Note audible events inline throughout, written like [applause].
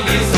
Alice.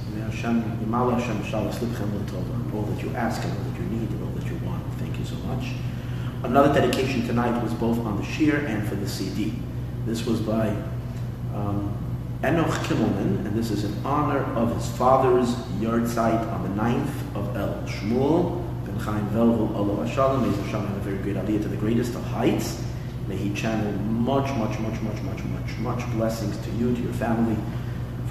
Hashem, Hashem, all that you ask and all that you need and all that you want. Thank you so much. Another dedication tonight was both on the shir and for the CD. This was by um, Enoch Kimmelman, and this is in honor of his father's yahrzeit on the 9th of El Shmuel, Ben Chaim Velvel Allah Hashalom. May Hashem have a very great idea to the greatest of heights. May he channel much, much, much, much, much, much, much blessings to you, to your family,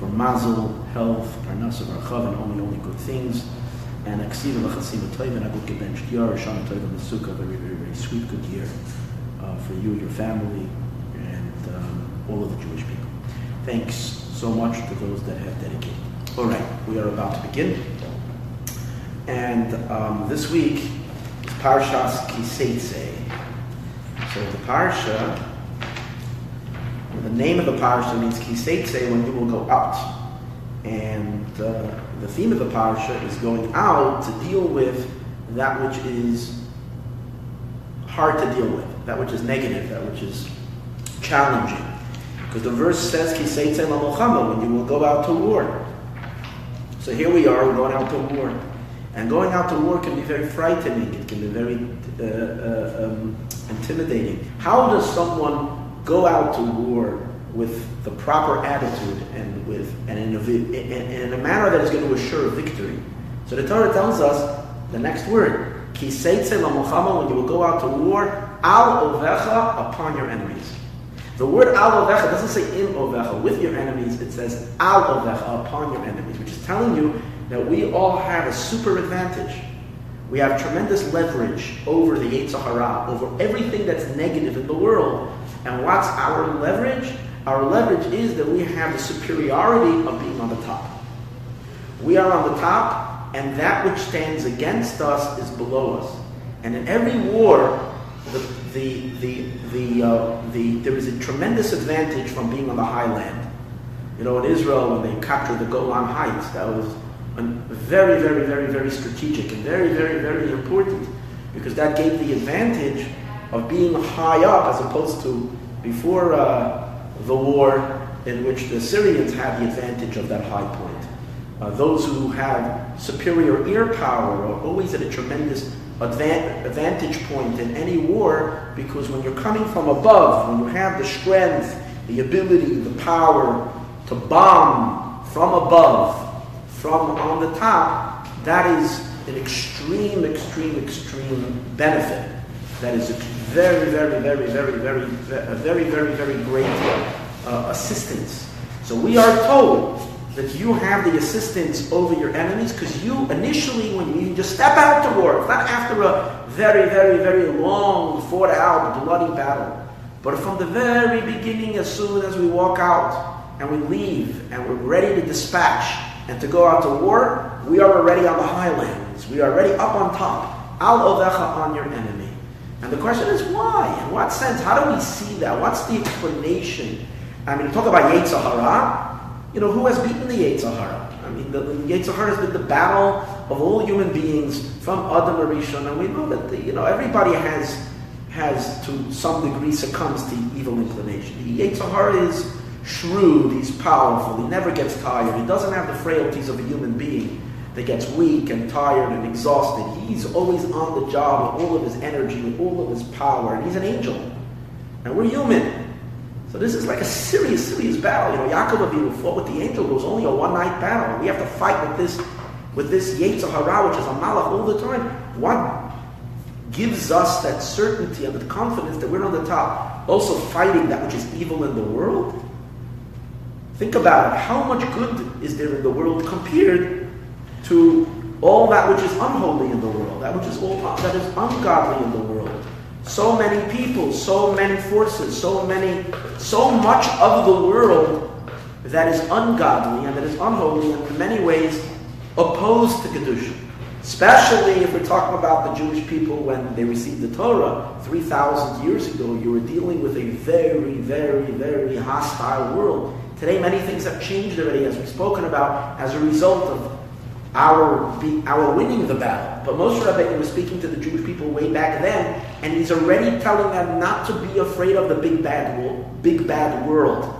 for mazel, health, parnasa, barchav, and only, only good things. And aksiva l'chasim toiv and aguk geben shtiyar, shana toiv and sukkah, very, very, very sweet, good year uh, for you, your family, and um, all of the Jewish people. Thanks so much to those that have dedicated. All right, we are about to begin. And um, this week Parshas Kiseitse. So the Parsha, the name of the Parsha means Kiseitse, when you will go out. And uh, the theme of the Parsha is going out to deal with that which is hard to deal with, that which is negative, that which is challenging. Because the verse says, Kiseitze when you will go out to war. So here we are, we're going out to war. And going out to war can be very frightening. It can be very uh, uh, um, intimidating. How does someone go out to war with the proper attitude and with and in a, in, in a manner that is going to assure victory? So the Torah tells us the next word: Kiseitze when you will go out to war, al ovecha upon your enemies. The word al ovecha doesn't say im ovecha, with your enemies, it says al ovecha, upon your enemies, which is telling you that we all have a super advantage. We have tremendous leverage over the Yetzer Hara, over everything that's negative in the world. And what's our leverage? Our leverage is that we have the superiority of being on the top. We are on the top, and that which stands against us is below us. And in every war, the, the, the, the, uh, the, there is a tremendous advantage from being on the highland. You know, in Israel, when they captured the Golan Heights, that was very, very, very, very strategic and very, very, very important because that gave the advantage of being high up as opposed to before uh, the war in which the Syrians had the advantage of that high point. Uh, those who have superior air power are always at a tremendous advantage point in any war because when you're coming from above, when you have the strength, the ability, the power to bomb from above, from on the top, that is an extreme, extreme, extreme benefit. That is very, very, very, very, very, very, very, very great uh, assistance. So we are told that you have the assistance over your enemies because you initially, when you just step out to war, it's not after a very, very, very long, fought out, bloody battle, but from the very beginning, as soon as we walk out and we leave and we're ready to dispatch and to go out to war, we are already on the highlands. We are already up on top. Al ovecha on your enemy. And the question is why? In what sense? How do we see that? What's the explanation? I mean, talk about Yetzer Hara. You know, who has beaten the Yetzer Hara? I mean, the, the Yetzer Hara has been the battle of all human beings from Adam Arishon, and we know that the, you know everybody has has to some degree succumbs to evil inclination. The Yetzer Hara is shrewd, he's powerful, he never gets tired, he doesn't have the frailties of a human being that gets weak and tired and exhausted. He's always on the job with all of his energy, with all of his power, and he's an angel. And we're human. So this is like a serious, serious battle. You know, Yaakov Avinu fought with the angel. It was only a one-night battle. We have to fight with this, with this Yetzer Hara, which is a malach all the time. What gives us that certainty and the confidence that we're on the top, also fighting that which is evil in the world? Think about it. How much good is there in the world compared to all that which is unholy in the world, that which is all that is ungodly in the world? So many people, so many forces, so many, so much of the world that is ungodly and that is unholy and in many ways opposed to Kedusha. Especially if we're talking about the Jewish people when they received the Torah 3,000 years ago, you were dealing with a very, very, very hostile world. Today, many things have changed already, as we've spoken about, as a result of our, our winning the battle. But Moshe Rabbeinu was speaking to the Jewish people way back then, and he's already telling them not to be afraid of the big bad, world, big bad world.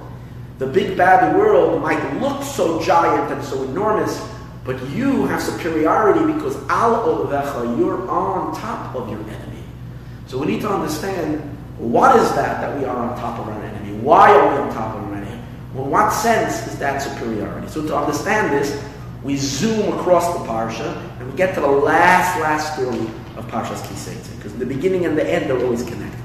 The big bad world might look so giant and so enormous, but you have superiority because al olevecha, you're on top of your enemy. So we need to understand what is that that we are on top of our enemy? Why are we on top of our enemy? Well, what sense is that superiority? So to understand this, we zoom across the parsha and we get to the last, last story of Parshas Kiseitze, because the beginning and the end are always connected.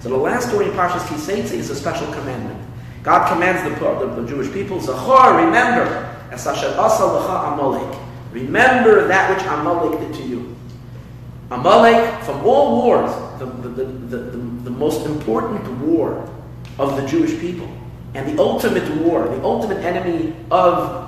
So the last story in Parshas Kiseitze is a special commandment. God commands the, the, the Jewish people, Zachor, remember, Amalek. Remember that which Amalek did to you. Amalek, from all wars, the, the, the, the, the most important war of the Jewish people, and the ultimate war, the ultimate enemy of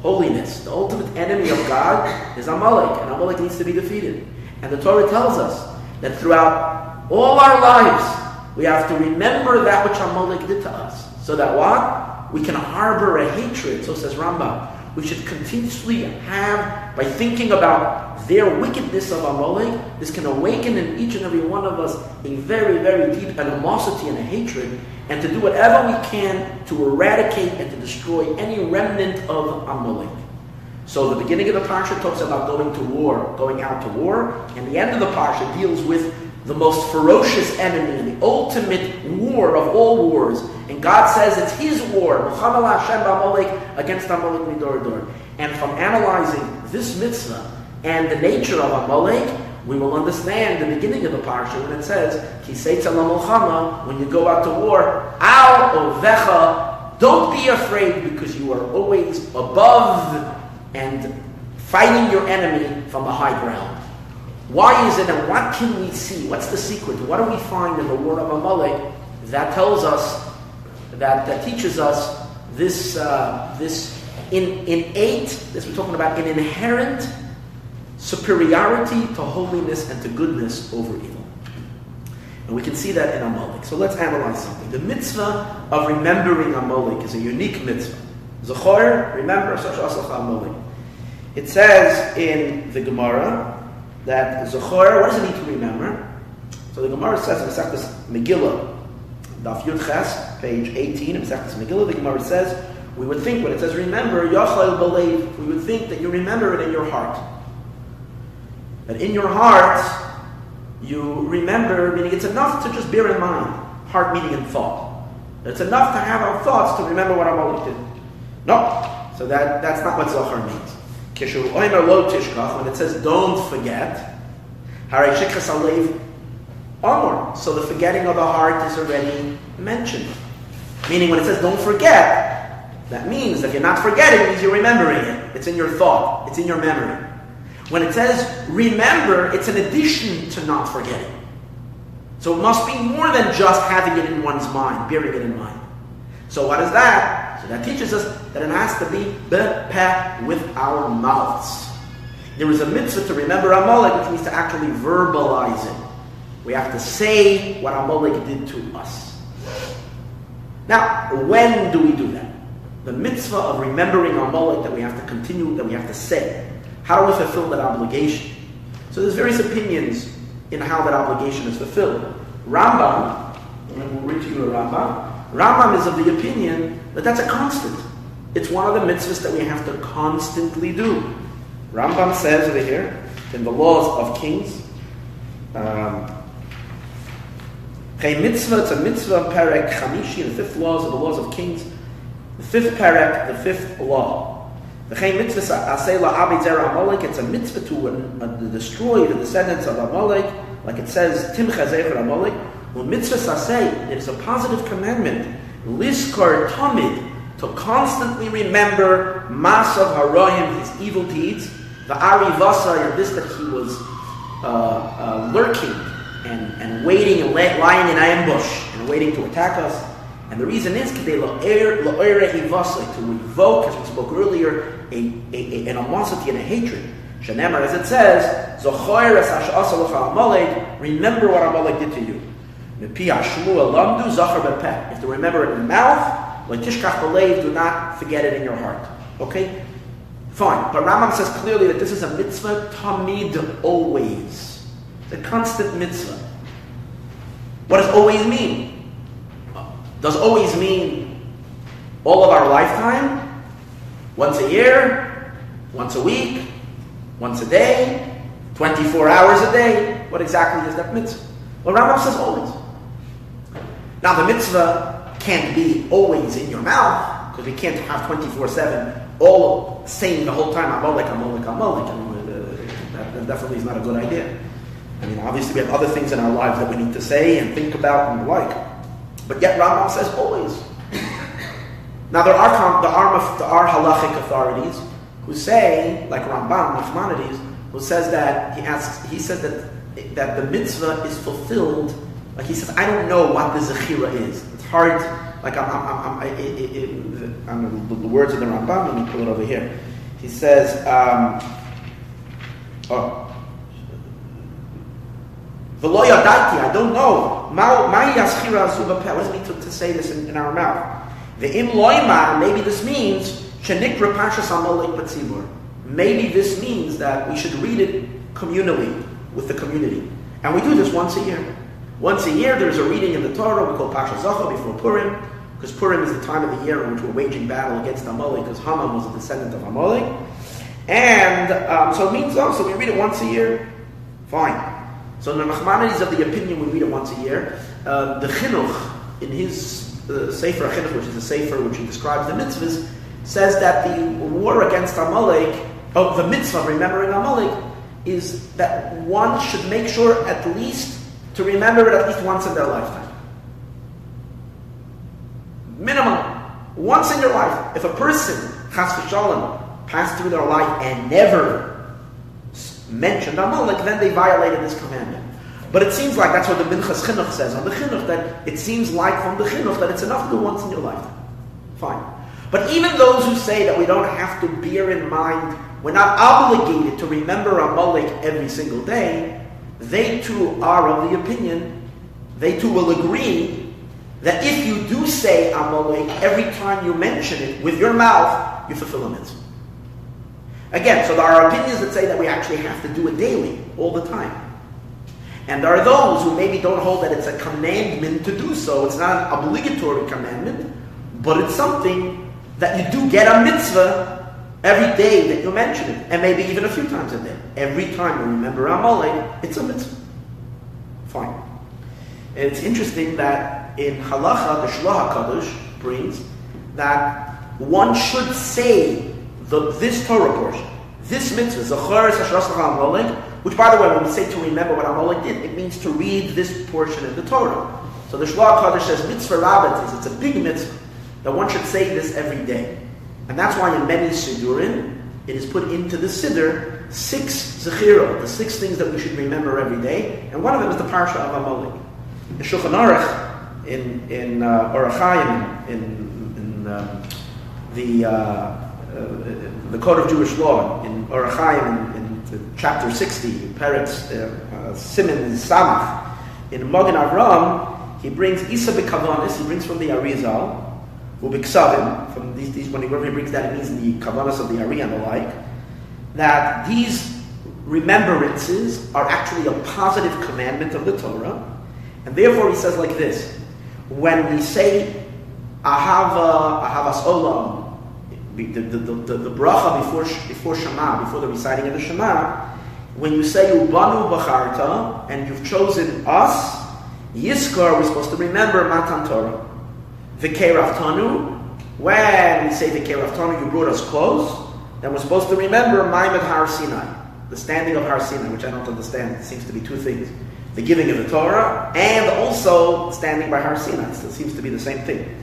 holiness, the ultimate enemy of God is Amalek, and Amalek needs to be defeated. And the Torah tells us that throughout all our lives, we have to remember that which Amalek did to us. So that what? we can harbor a hatred, so says Rambam. We should continuously have, by thinking about their wickedness of Amalek, this can awaken in each and every one of us a very, very deep animosity and a hatred, and to do whatever we can to eradicate and to destroy any remnant of Amalek. So the beginning of the parsha talks about going to war, going out to war, and the end of the parsha deals with the most ferocious enemy, the ultimate war of all wars. And God says it's His war, Muhammad Hashem Amalek against Amalek Midor Dor. And from analyzing this mitzvah and the nature of Amalek, we will understand the beginning of the parsha when it says, when you go out to war, Al Ovecha, don't be afraid because you are always above and fighting your enemy from the high ground. Why is it and what can we see? What's the secret? What do we find in the word of Amalek that tells us, that, that teaches us this, uh, this in, innate, this we're talking about, an inherent superiority to holiness and to goodness over evil. And we can see that in Amalek. So let's analyze something. The mitzvah of remembering Amalek is a unique mitzvah. Zachor, remember, Amalek. It says in the Gemara, that Zachor, what does it need to remember? So the Gemara says in Mesechus Megillah, Daf Yud Ches, page 18 of Mesechus Megillah, the Gemara says, we would think when it says remember, Yachal believe, we would think that you remember it in your heart. That in your heart, you remember, meaning it's enough to just bear in mind, heart meaning in thought. It's enough to have our thoughts to remember what Amalek did. No. So that, that's not what Zachor means. When it says don't forget, so the forgetting of the heart is already mentioned. Meaning when it says don't forget, that means if you're not forgetting, means you're remembering it. It's in your thought, it's in your memory. When it says remember, it's an addition to not forgetting. So it must be more than just having it in one's mind, bearing it in mind. So what is that? So that teaches us that it has to be bepeh with our mouths. There is a mitzvah to remember Amalek, which means to actually verbalize it. We have to say what Amalek did to us. Now, when do we do that? The mitzvah of remembering Amalek that we have to continue, that we have to say. How do we fulfill that obligation? So there's various opinions in how that obligation is fulfilled. Rambam, and we'll read to you a Rambam, Rambam is of the opinion that that's a constant. It's one of the mitzvahs that we have to constantly do. Rambam says over here, in the laws of kings, um, mitzvah, it's a mitzvah, perek chamishi, the fifth laws of the laws of kings, the fifth perek, the fifth law. It's a mitzvah to uh, destroy the descendants of Amalek, like it says, timcha zecher amalek. Well, mitzvah saseh, it is a positive commandment. Liskar tamid, to constantly remember Masav Haroyim, his evil deeds, the Ari Vasa, this that he was uh, uh, lurking and, and waiting and lying in ambush and waiting to attack us. And the reason is they layer er-, to evoke, as we spoke earlier, a, a, a, an animosity and a hatred. Shanemar, as it says, remember what Amalek did to you. If to remember it in the mouth, do not forget it in your heart. Okay? Fine. But Rambam says clearly that this is a mitzvah tamid, always. It's a constant mitzvah. What does always mean? Does always mean all of our lifetime? Once a year? Once a week? Once a day? 24 hours a day? What exactly is that mitzvah? Well, Rambam says always. Now, the mitzvah can't be always in your mouth, because we can't have 24 7 all saying the whole time, Amalek, Amalek, Amalek. Uh, that, that definitely is not a good idea. I mean, obviously, we have other things in our lives that we need to say and think about and like. But yet, Rambam says always. now, there are, there are, there are halachic authorities who say, like Rambam, Nachmanides, who says that, he asks, he said that, that the mitzvah is fulfilled, like he says, I don't know what the zechira is It's hard. Like I'm, I'm, I'm, I, I'm the, the, words of the Rambam. Let me pull it over here. He says, um, "Oh, v'lo yadati." I don't know. What does it mean to, to say this in, in our mouth? Ve'im loymar. Maybe this means. Maybe this means that we should read it communally with the community, and we do this once a year. Once a year, there's a reading in the Torah we call Pasha Zacha before Purim, because Purim is the time of the year in which we're waging battle against Amalek, because Haman was a descendant of Amalek. And um, so it means, oh, so we read it once a year. Fine. So the Nachmanides of the opinion we read it once a year. Uh, the Chinuch, in his uh, Sefer Chinuch, which is a Sefer which he describes the mitzvahs, says that the war against Amalek, oh, the mitzvah remembering Amalek, is that one should make sure at least to remember it at least once in their lifetime. Minimum. Once in your life. If a person, chas v'shalom, passed through their life and never mentioned Amalek, then they violated this commandment. But it seems like that's what the Minchas Chinuch says on the Chinuch, that it seems like from the Chinuch that it's enough to do once in your lifetime. Fine. But even those who say that we don't have to bear in mind, we're not obligated to remember Amalek every single day, they too are of the opinion, they too will agree that if you do say Amalek every time you mention it with your mouth, you fulfill a mitzvah. Again, so there are opinions that say that we actually have to do it daily, all the time. And there are those who maybe don't hold that it's a commandment to do so. It's not an obligatory commandment, but it's something that you do get a mitzvah Every day that you mention it, and maybe even a few times a day. Every time you remember Amalek, it's a mitzvah. Fine. And it's interesting that in Halacha, the Shloah HaKadosh brings that one should say the, this Torah portion, this mitzvah, Zachar Amalek, which by the way, when we say to remember what Amalek did, it means to read this portion of the Torah. So the Shloah HaKadosh says mitzvah rabbit is, it's a big mitzvah, that one should say this every day. And that's why in many Siddurim, it is put into the Siddur six Zechira, the six things that we should remember every day. And one of them is the Parsha of Amalek. The Shulchan Aruch, in, in uh, Orachayim, in, in um, the, uh, uh, the Code of Jewish Law, in Orachayim, in, in chapter 60, Peretz, uh, uh, Simon Samach, in Magen Avram, he brings Isa B'Kavanis, he brings from the Arizal, ubiksavim, from these, these when he brings that, it means the kavanas of the Ari and the like, that these remembrances are actually a positive commandment of the Torah, And therefore he says like this, when we say Ahava, Ahavas Olam, the, the, the, the, the bracha before, before Shema, before the reciting of the Shema, when you say Ubanu Bacharta, and you've chosen us, Yiskar, we're supposed to remember Matan Torah. Vikerav Tanu, when we say Vikerav Tanu, you brought us close, then we're supposed to remember Maamad Har Sinai, the standing of Har Sinai, which I don't understand. It seems to be two things the giving of the Torah, and also standing by Har Sinai. Still seems to be the same thing.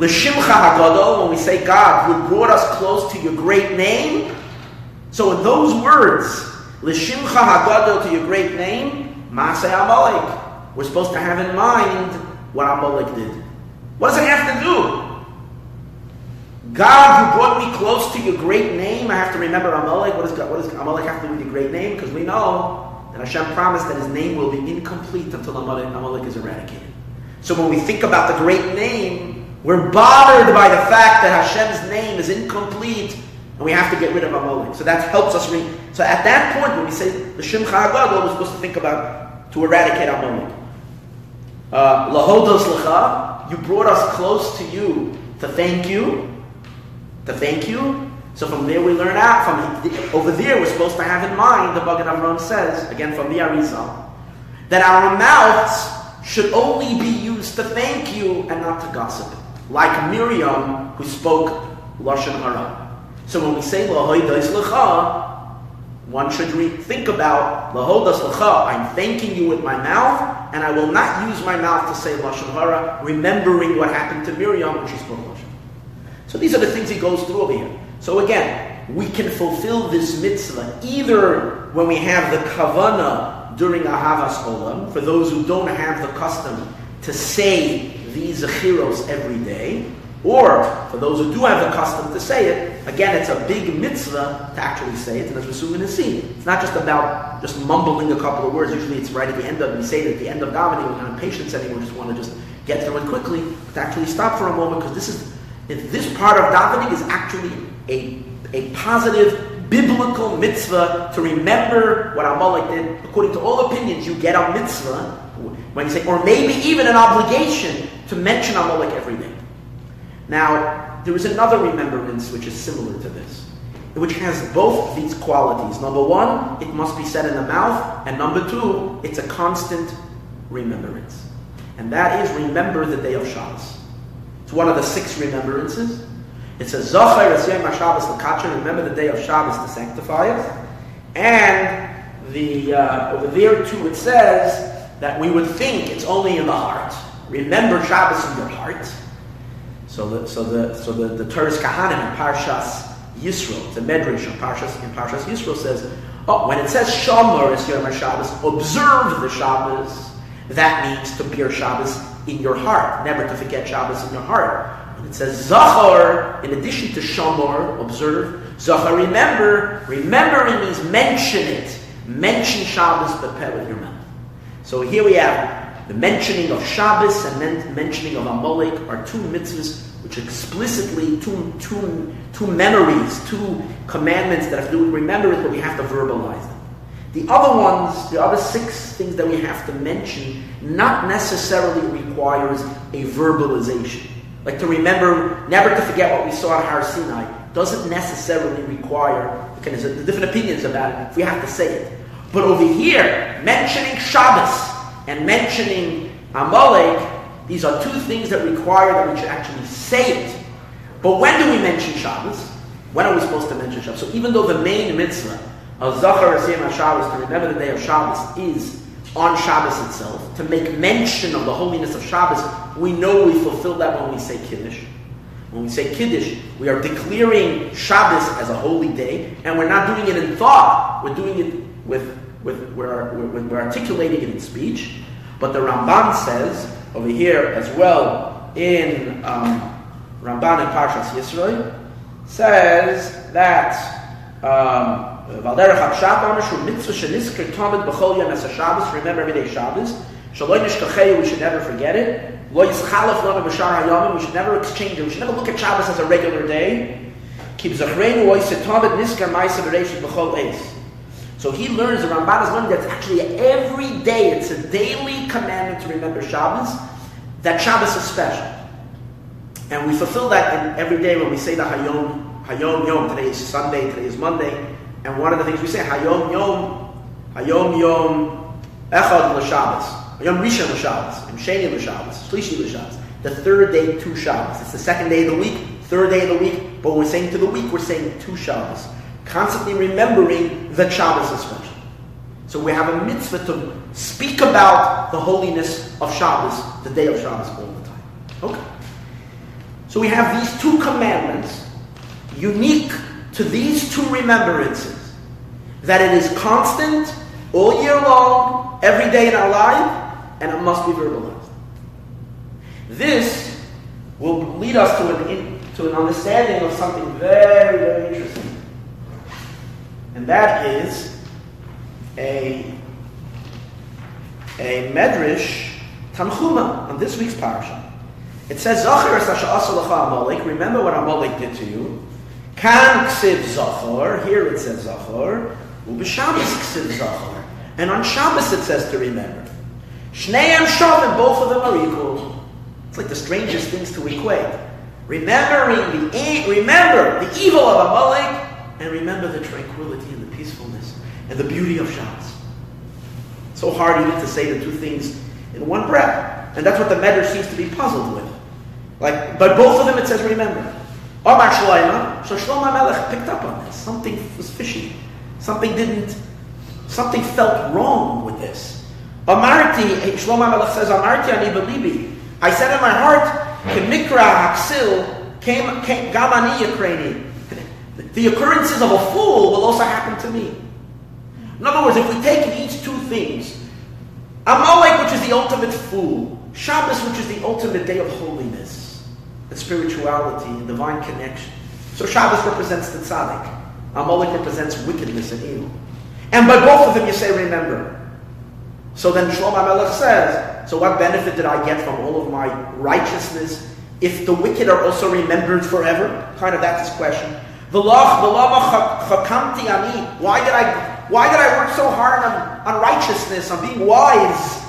L'shimcha hagadol, when we say God, who brought us close to your great name. So in those words, l'shimcha hagadol to your great name, Masay Amalek. We're supposed to have in mind what Amalek did. What does it have to do? God who brought me close to your great name, I have to remember Amalek. What does, God, what does Amalek have to do with your great name? Because we know that Hashem promised that his name will be incomplete until Amalek is eradicated. So when we think about the great name, we're bothered by the fact that Hashem's name is incomplete and we have to get rid of Amalek. So that helps us read. So at that point, when we say the Shimcha Agadol, we're supposed to think about to eradicate Amalek. Uh, Lahodos Lecha, you brought us close to you to thank you. To thank you. So from there we learn out, from over there we're supposed to have in mind, the Magen Avram says, again from the Arizal, that our mouths should only be used to thank you and not to gossip. Like Miriam, who spoke Lashon Hara. So when we say Lahoidas Lecha, one should re- think about Lahodas Lecha, I'm thanking you with my mouth, and I will not use my mouth to say Lashon Hara, remembering what happened to Miriam when she spoke Lashon. So these are the things he goes through over here. So again, we can fulfill this mitzvah either when we have the kavana during Ahavas Olam, for those who don't have the custom to say these zechiros every day, or for those who do have the custom to say it, again, it's a big mitzvah to actually say it, and as we're soon going to see, it's not just about just mumbling a couple of words. Usually it's right at the end of, we say it at the end of davening, we're not impatient anymore, we just want to just get through it quickly, but to actually stop for a moment, because this is, this part of davening is actually a, a positive biblical mitzvah to remember what Amalek did. According to all opinions, you get a mitzvah when you say, or maybe even an obligation to mention Amalek every day. Now, there is another remembrance which is similar to this, which has both these qualities. Number one, it must be said in the mouth, and number two, it's a constant remembrance. And that is remember the day of Shabbos. It's one of the six remembrances. It says, Zocher es Yom HaShabbos l'katcher, remember the day of Shabbos to sanctify it. And the, uh, over there too it says that we would think it's only in the heart. Remember Shabbos in your heart. So the, so the, so the, the Toras Kohanim in Parshas Yisro, the Medrash in Parshas, in Parshas Yisro says, oh, when it says Shomer es Yom HaShabbos, observe the Shabbos, that means to bear Shabbos in your heart, never to forget Shabbos in your heart. When it says Zachar, in addition to Shamor, observe. Zachar, remember. Remembering means mention it. Mention Shabbos bepeh with your mouth. So here we have the mentioning of Shabbos and men- mentioning of Amalek are two mitzvahs which explicitly, two, two, two memories, two commandments that have to remember it, but we have to verbalize them. The other ones, the other six things that we have to mention, not necessarily requires a verbalization. Like to remember, never to forget what we saw at Har Sinai, doesn't necessarily require, okay, there's different opinions about it, if we have to say it. But over here, mentioning Shabbos and mentioning Amalek, these are two things that require that we should actually say it. But when do we mention Shabbos? When are we supposed to mention Shabbos? So even though the main mitzvah of Zachar Asiyam Shabbos, to remember the day of Shabbos, is on Shabbos itself, to make mention of the holiness of Shabbos, we know we fulfill that when we say Kiddush. When we say Kiddush, we are declaring Shabbos as a holy day, and we're not doing it in thought, we're doing it with, with we're, we're, articulating it in speech. But the Ramban says, over here as well, in um, Ramban and Parshas Yisro, says that um. Remember every day Shabbos. We should never forget it. We should never exchange it. We should never look at Shabbos as a regular day. So he learns, the Ramban is learning that actually every day, it's a daily commandment to remember Shabbos, that Shabbos is special. And we fulfill that every day when we say the Hayom, Hayom Yom, today is Sunday, today is Monday, and one of the things we say, Hayom Yom, Hayom Yom Echad l'Shabbos, Hayom Rishon l'Shabbos, Hayom Sheni l'Shabbos, Shlishi l'Shabbos, the third day to Shabbos. It's the second day of the week, third day of the week, but when we're saying to the week, we're saying to Shabbos constantly remembering that Shabbos is special. So we have a mitzvah to speak about the holiness of Shabbos, the day of Shabbos, all the time. Okay. So we have these two commandments, unique to these two remembrances, that it is constant all year long, every day in our life, and it must be verbalized. This will lead us to an, to an understanding of something very, very interesting. And that is a, a medrash Tanchuma on this week's parasha. It says, Zachar Amalek, remember what Amalek did to you. Kan ksiv Zachar, here it says Zachar, Ubishabbos ksiv Zachar. And on Shabbos it says to remember. Shneim Shavim, both of them are equal. It's like the strangest things to equate. Remembering the, remember the evil of Amalek and remember the tranquility and the peacefulness and the beauty of Shabbos. So hard even to say the two things in one breath. And that's what the Medrash seems to be puzzled with. Like, but both of them it says remember. Omar Shloima, so Shlomo Melech picked up on this. Something was fishy. Something didn't, something felt wrong with this. Amarti, Shlomo Melech says, Amarti ani belibi. I said in my heart, Kemikra Haksil came, came Gamani Yakrani the occurrences of a fool will also happen to me. In other words, if we take each two things, Amalek, which is the ultimate fool, Shabbos, which is the ultimate day of holiness and spirituality and divine connection. So Shabbos represents the tzaddik. Amalek represents wickedness and evil. And by both of them you say, remember. So then Shlomo Melech says, so what benefit did I get from all of my righteousness if the wicked are also remembered forever? Kind of that's his question. Why did I why did I work so hard on, on righteousness, on being wise?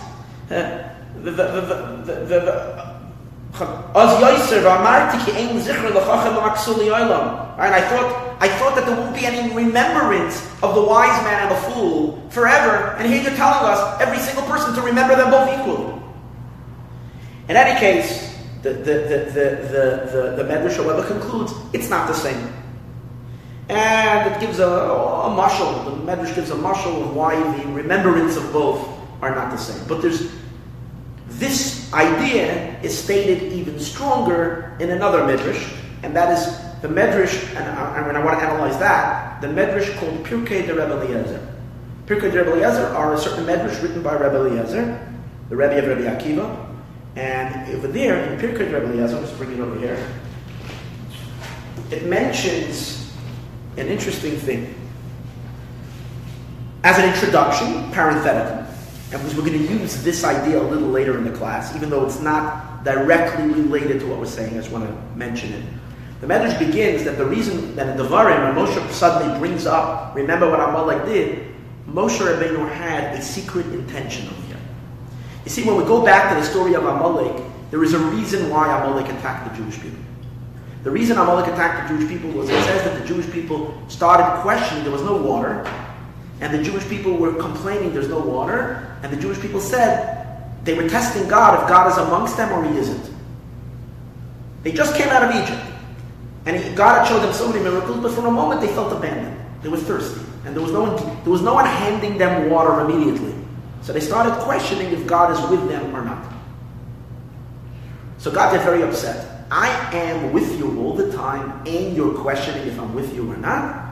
And I thought I thought that there won't be any remembrance of the wise man and the fool forever. And here you're telling us every single person to remember them both equally. In any case, the the the the the, the, the Medrash however concludes it's not the same. And it gives a, a mashal, the Medrash gives a mashal of why the remembrance of both are not the same. But there's this idea is stated even stronger in another Medrash, and that is the Medrash, and I, and I want to analyze that, the Medrash called Pirkei de Rebbe Eliezer. Pirkei de Rebbe Eliezer are a certain Medrash written by Rebbe Eliezer, the Rebbe of Rebbe Akiva, and over there, in Pirkei de Rebbe Eliezer, let's bring it over here, it mentions an interesting thing. As an introduction, parenthetical, and we're going to use this idea a little later in the class, even though it's not directly related to what we're saying, I just want to mention it. The Medrash begins that the reason that in Devarim, when Moshe suddenly brings up, remember what Amalek did, Moshe Rabbeinu had a secret intention of here. You see, when we go back to the story of Amalek, there is a reason why Amalek attacked the Jewish people. The reason Amalek attacked the Jewish people was it says that the Jewish people started questioning there was no water, and the Jewish people were complaining there's no water, and the Jewish people said they were testing God if God is amongst them or He isn't. They just came out of Egypt, and God had showed them so many miracles, but for a moment they felt abandoned. They were thirsty, and there was no one. There was no one handing them water immediately. So they started questioning if God is with them or not. So God got very upset. I am with you all the time, and you're questioning if I'm with you or not.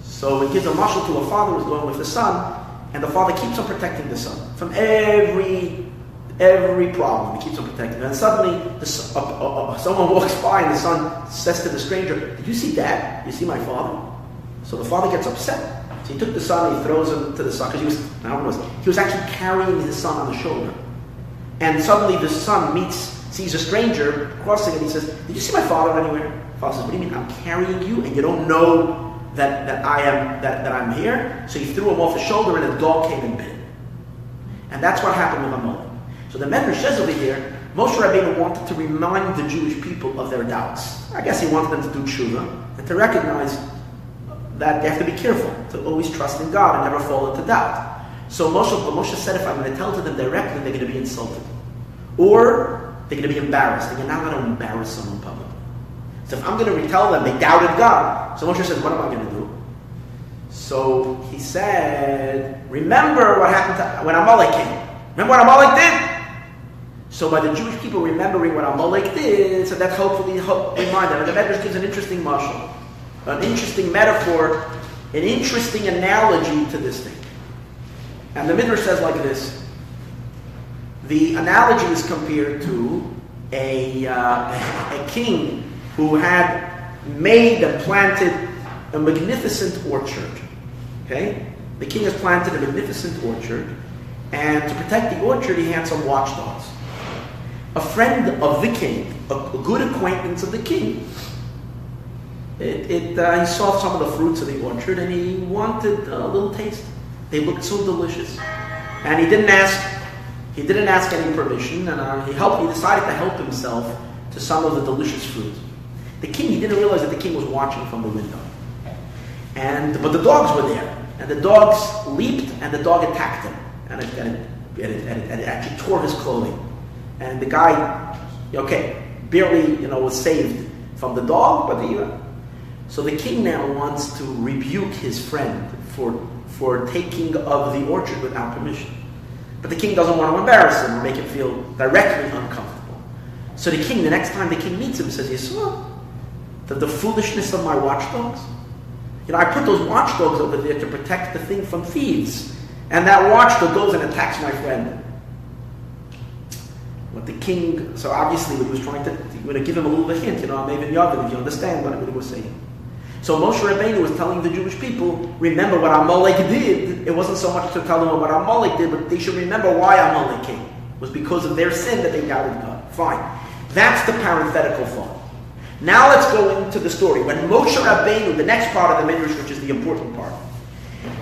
So it gives a mashal to a father who's going with the son, and the father keeps on protecting the son from every every problem. He keeps on protecting. And suddenly, the, uh, uh, uh, someone [laughs] walks by, and the son says to the stranger, "Did you see Dad? You see my father?" So the father gets upset. So he took the son, he throws him to the son because he was I don't know, he was actually carrying his son on the shoulder. And suddenly, the son meets sees a stranger crossing and he says, Did you see my father anywhere? Father says, What do you mean? I'm carrying you and you don't know that, that I am that, that I'm here. So he threw him off his shoulder, and a dog came and bit him. And that's what happened with Amalek. So the Medrash says over here, Moshe Rabbeinu wanted to remind the Jewish people of their doubts. I guess he wanted them to do tshuva and to recognize that they have to be careful to always trust in God and never fall into doubt. So Moshe, Moshe said, if I'm going to tell to them directly, they're going to be insulted, or they're going to be embarrassed. They're not going to embarrass someone publicly. So if I'm going to retell them they doubted God, so Moshe says, what am I going to do? So he said, remember what happened to, when Amalek came. Remember what Amalek did? So by the Jewish people remembering what Amalek did, so that hopefully help remind them. And the Medrash gives an interesting mashal, an interesting metaphor, an interesting analogy to this thing. And the Midrash says like this. The analogy is compared to a, uh, a king who had made and planted a magnificent orchard. Okay? The king has planted a magnificent orchard, and to protect the orchard, he had some watchdogs. A friend of the king, a, good acquaintance of the king, it, it, uh, he saw some of the fruits of the orchard and he wanted a little taste. They looked so delicious, and he didn't ask. He didn't ask any permission, and uh, he helped. He decided to help himself to some of the delicious fruit. The king, he didn't realize that the king was watching from the window. And, but the dogs were there. And the dogs leaped and the dog attacked him. And it, and it, and it, and it, and it actually tore his clothing. And the guy, okay, barely, you know, was saved from the dog, but the, so the king now wants to rebuke his friend for, for taking of the orchard without permission. But the king doesn't want to embarrass him or make him feel directly uncomfortable. So the king, the next time the king meets him, says, You saw the, the foolishness of my watchdogs? You know, I put those watchdogs over there to protect the thing from thieves. And that watchdog goes and attacks my friend. What the king, so obviously what he was trying to, going to give him a little hint, you know, I'm maybe Yavin, if you understand what he was saying. So Moshe Rabbeinu was telling the Jewish people, remember what Amalek did. It wasn't so much to tell them what Amalek did, but they should remember why Amalek came. It was because of their sin that they doubted God. Fine. That's the parenthetical thought. Now let's go into the story. When Moshe Rabbeinu, the next part of the Midrash, which is the important part,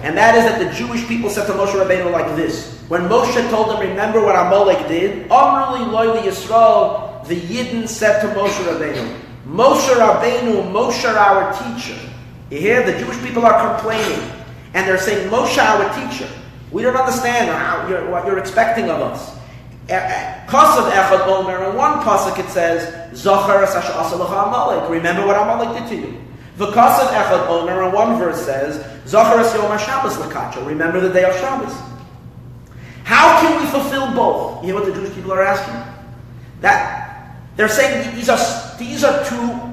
and that is that the Jewish people said to Moshe Rabbeinu like this. When Moshe told them, remember what Amalek did, Amrli Loyli Yisrael, the Yidden said to Moshe Rabbeinu, Moshe Rabbeinu, Moshe our teacher. You hear? The Jewish people are complaining. And they're saying, Moshe our teacher. We don't understand you're, what you're expecting of us. Kasav Echad Omer, in one pasuk it says, Zachar Amalek. Remember what Amalek did to you. The Kasav Echad Omer, in one verse says, Zachar Yom Shabbos Lakacha. Remember the day of Shabbos. How can we fulfill both? You hear what the Jewish people are asking? That they're saying these are these are two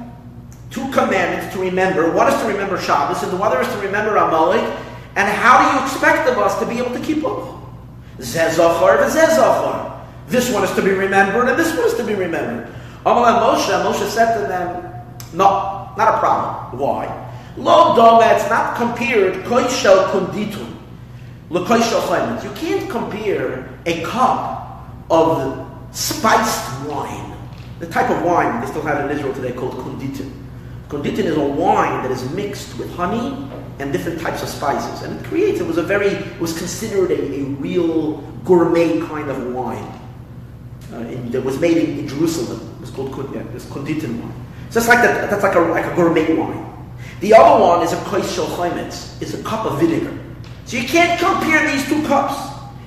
two commandments to remember. One is to remember Shabbos, and the other is to remember Amalek. And how do you expect of us to be able to keep both? Zezachar v'zezachar. This one is to be remembered, and this one is to be remembered. Amalek Moshe, Moshe said to them, No, not a problem. Why? Lo doma, it's not compared koishel kunditun. You can't compare a cup of spiced wine the type of wine they still have in Israel today called konditin. Konditin is a wine that is mixed with honey and different types of spices. And it creates, it was a very, it was considered a, a real gourmet kind of wine. Uh, in, that was made in, in, Jerusalem. It was called yeah, konditin wine. So it's like, that, that's like a, like a gourmet wine. The other one is a kois shel It's a cup of vinegar. So you can't compare these two cups.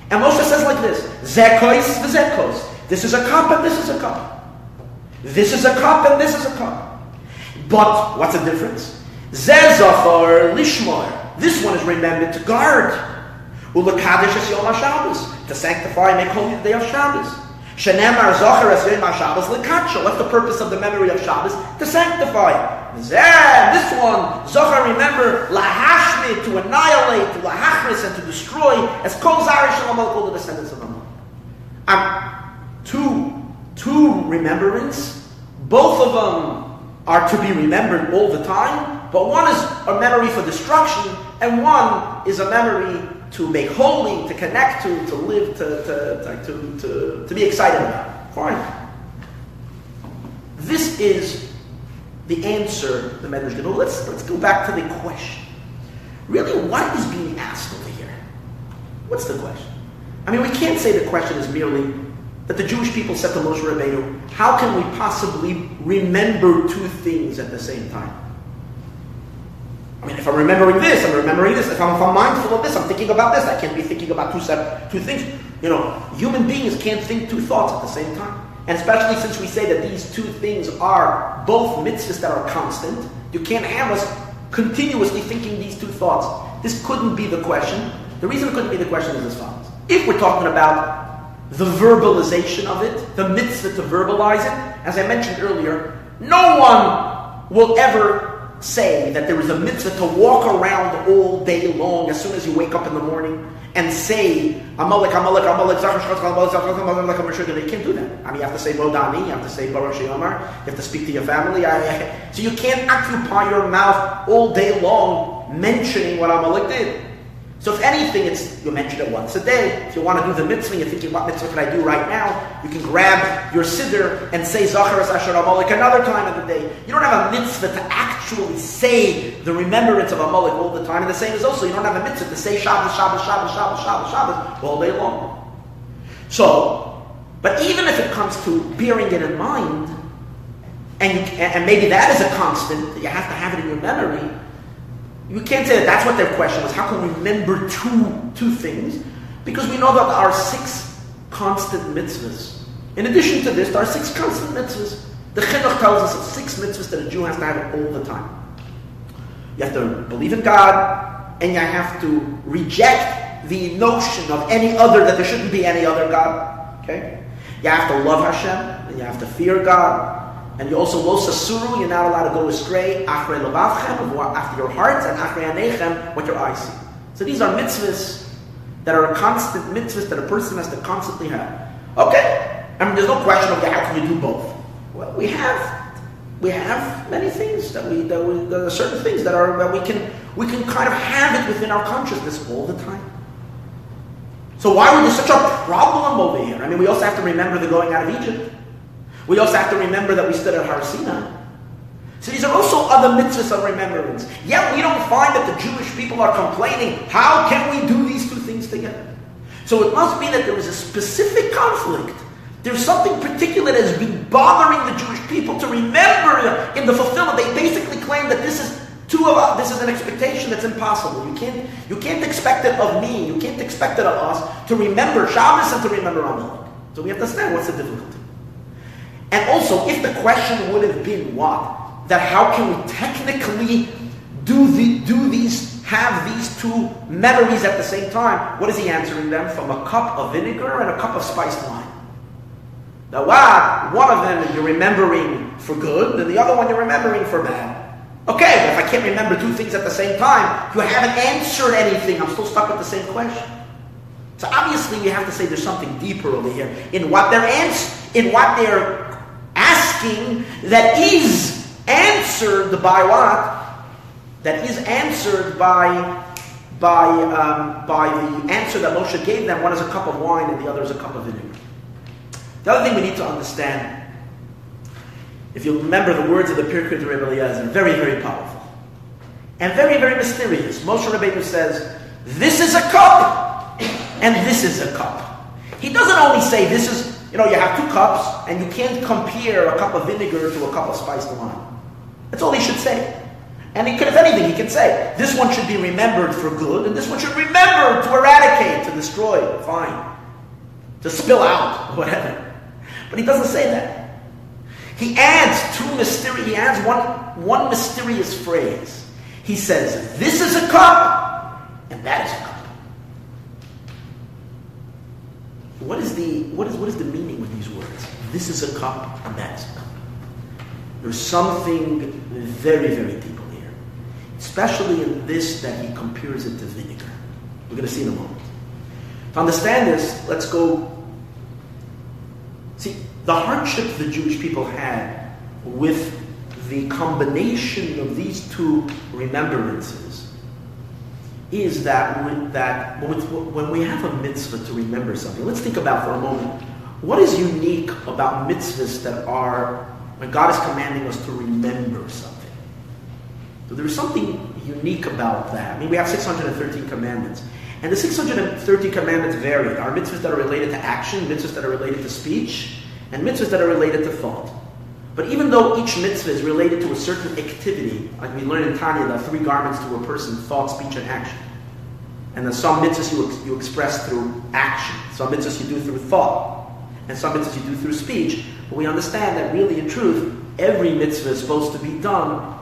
And Moshe says like this, Zekois v'zekos. This is a cup and this is a cup. This is a cup and this is a cup. But what's the difference? Zezachar lishmar. This one is remembered to guard. Ulakadosh es Yom HaShabbos. To sanctify and make holy the day of Shabbos. Shenemar Zachar es Yom HaShabbos lekatsha. What's the purpose of the memory of Shabbos? To sanctify. Zeh, this one, Zachar, remember, lahashmi, to annihilate, lahachris, and to destroy, as kol zarish the descendants of Ammon. Um, two two remembrance. Both of them are to be remembered all the time, but one is a memory for destruction, and one is a memory to make holy, to connect to, to live, to, to, to, to, to be excited about. Fine. This is the answer, the Medrash Gadol. Let's, let's go back to the question. Really, what is being asked over here? What's the question? I mean, we can't say the question is merely that the Jewish people said to Moshe Rabbeinu, how can we possibly remember two things at the same time? I mean, if I'm remembering this, I'm remembering this. If I'm, if I'm mindful of this, I'm thinking about this. I can't be thinking about two separate two things. You know, human beings can't think two thoughts at the same time. And especially since we say that these two things are both mitzvahs that are constant, you can't have us continuously thinking these two thoughts. This couldn't be the question. The reason it couldn't be the question is as follows. If we're talking about the verbalization of it, the mitzvah to verbalize it, as I mentioned earlier, no one will ever say that there is a mitzvah to walk around all day long as soon as you wake up in the morning and say Amalek, Amalek, Amalek, You can't do that. I mean, you have to say Modani, you have to say Baruch Sheyomar, you have to speak to your family. So you can't occupy your mouth all day long mentioning what Amalek did. So if anything, it's you mention it once a day. If you want to do the mitzvah, you're thinking, what mitzvah can I do right now? You can grab your siddur and say Zacharas Asher Amalek another time of the day. You don't have a mitzvah to actually say the remembrance of Amalek all the time. And the same is also, you don't have a mitzvah to say Shabbos, Shabbos, Shabbos, Shabbos, Shabbos, Shabbos all day long. So, but even if it comes to bearing it in mind, and, and maybe that is a constant, you have to have it in your memory, you can't say that that's what their question was. How can we remember two, two things? Because we know that there are six constant mitzvahs. In addition to this, there are six constant mitzvahs. The Chinuch tells us of six mitzvahs that a Jew has to have all the time. You have to believe in God, and you have to reject the notion of any other, that there shouldn't be any other God. Okay? You have to love Hashem, and you have to fear God, and you also lo sasuru, you're not allowed to go astray, after your heart, and afre anechem, what your eyes see. So these are mitzvahs that are a constant mitzvahs that a person has to constantly have. Okay, I mean, there's no question of how can you do both. Well, we have, we have many things that we, that we, there are certain things that are that we can, we can kind of have it within our consciousness all the time. So why was there such a problem over here? I mean, we also have to remember the going out of Egypt. We also have to remember that we stood at Har Sinai. So these are also other mitzvahs of remembrance. Yet we don't find that the Jewish people are complaining, how can we do these two things together? So it must be that there is a specific conflict. There's something particular that has been bothering the Jewish people to remember in the fulfillment. They basically claim that this is too of this is an expectation that's impossible. You can't you can't expect it of me. You can't expect it of us to remember Shabbos and to remember Amalek. So we have to understand what's the difficulty. And also, if the question would have been what? That how can we technically do, the, do these, have these two memories at the same time? What is he answering them? From a cup of vinegar and a cup of spiced wine. Now, what? One of them you're remembering for good, and the other one you're remembering for bad. Okay, if I can't remember two things at the same time, you haven't answered anything. I'm still stuck with the same question. So obviously, we have to say there's something deeper over here in what they're ans- in what they're asking that is answered by what? That is answered by by um, by the answer that Moshe gave them. One is a cup of wine, and the other is a cup of vinegar. The other thing we need to understand, if you remember the words of the Pirkei Rebbe Eliezer, very very powerful and very very mysterious. Moshe Rabbeinu says, "This is a cup, and this is a cup." He doesn't only say this is you know, you have two cups, and you can't compare a cup of vinegar to a cup of spiced wine. That's all he should say. And he could, if anything, he could say, this one should be remembered for good, and this one should remember to eradicate, to destroy, fine. To spill out, [laughs] whatever. But he doesn't say that. He adds two mysterious, he adds one, one mysterious phrase. He says, this is a cup, and that is a cup. What is the what is what is the meaning with these words? This is a cup and that's a cup. There's something very, very deep in here. Especially in this that he compares it to vinegar. We're to see in a moment. To understand this, let's go. See, the hardship the Jewish people had with the combination of these two remembrances is that when, that when we have a mitzvah to remember something, let's think about for a moment what is unique about mitzvahs that are when God is commanding us to remember something. So there is something unique about that. I mean, we have 613 commandments. And the 613 commandments vary. There are mitzvahs that are related to action, mitzvahs that are related to speech, and mitzvahs that are related to thought. But even though each mitzvah is related to a certain activity, like we learn in Tanya, the three garments to a person, thought, speech, and action. And then some mitzvahs you, ex- you express through action, some mitzvahs you do through thought, and some mitzvahs you do through speech. But we understand that really, in truth, every mitzvah is supposed to be done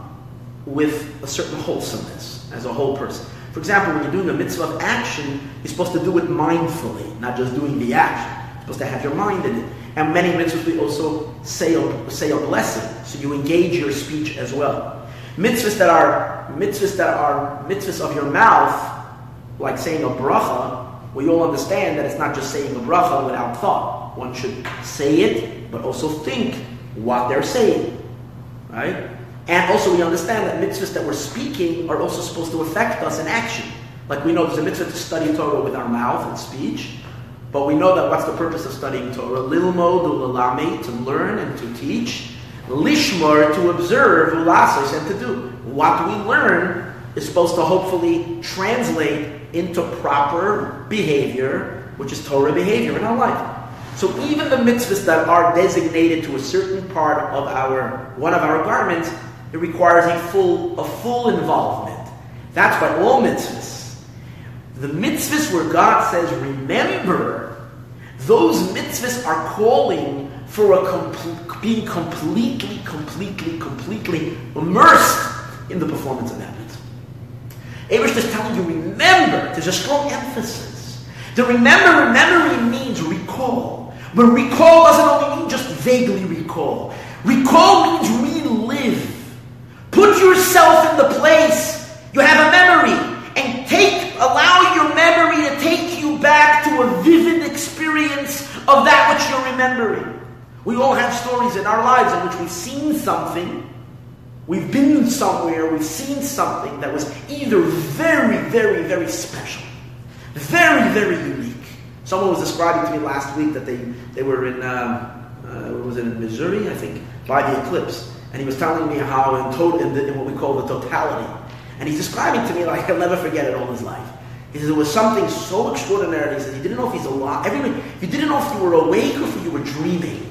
with a certain wholesomeness as a whole person. For example, when you're doing a mitzvah of action, you're supposed to do it mindfully, not just doing the action. You're supposed to have your mind in it. And many mitzvahs we also say a, say a blessing, so you engage your speech as well. Mitzvahs that are mitzvahs that are mitzvahs of your mouth, like saying a bracha, we all understand that it's not just saying a bracha without thought. One should say it, but also think what they're saying, right? And also we understand that mitzvahs that we're speaking are also supposed to affect us in action. Like we know there's a mitzvah to study Torah with our mouth and speech, but we know that what's the purpose of studying Torah? Lilmod ulalami, to learn and to teach. Lishmar, to observe, ulasos, and to do. What we learn is supposed to hopefully translate into proper behavior, which is Torah behavior in our life. So even the mitzvahs that are designated to a certain part of our one of our garments, it requires a full a full involvement. That's why all mitzvahs. The mitzvahs where God says, remember, those mitzvahs are calling for a being completely, completely, completely immersed in the performance of that mitzvah. Abrish is telling you, remember, there's a strong emphasis. The remember, remembering means recall. But recall doesn't only mean just vaguely recall. Recall means relive. Put yourself in the place. You have a memory. And take, allow your memory to take you a vivid experience of that which you're remembering. We all have stories in our lives in which we've seen something We've been somewhere, we've seen something that was either very, very, very special, very, very unique. Someone was describing to me last week that they, they were in, um, uh, was it in Missouri, I think, by the eclipse. And he was telling me how in, in, the, in what we call the totality. And he's describing to me like [laughs] he'll never forget it all his life. He said it was something so extraordinary. He said he didn't know if he's alive. Everyone, you didn't know if you were awake or if you were dreaming.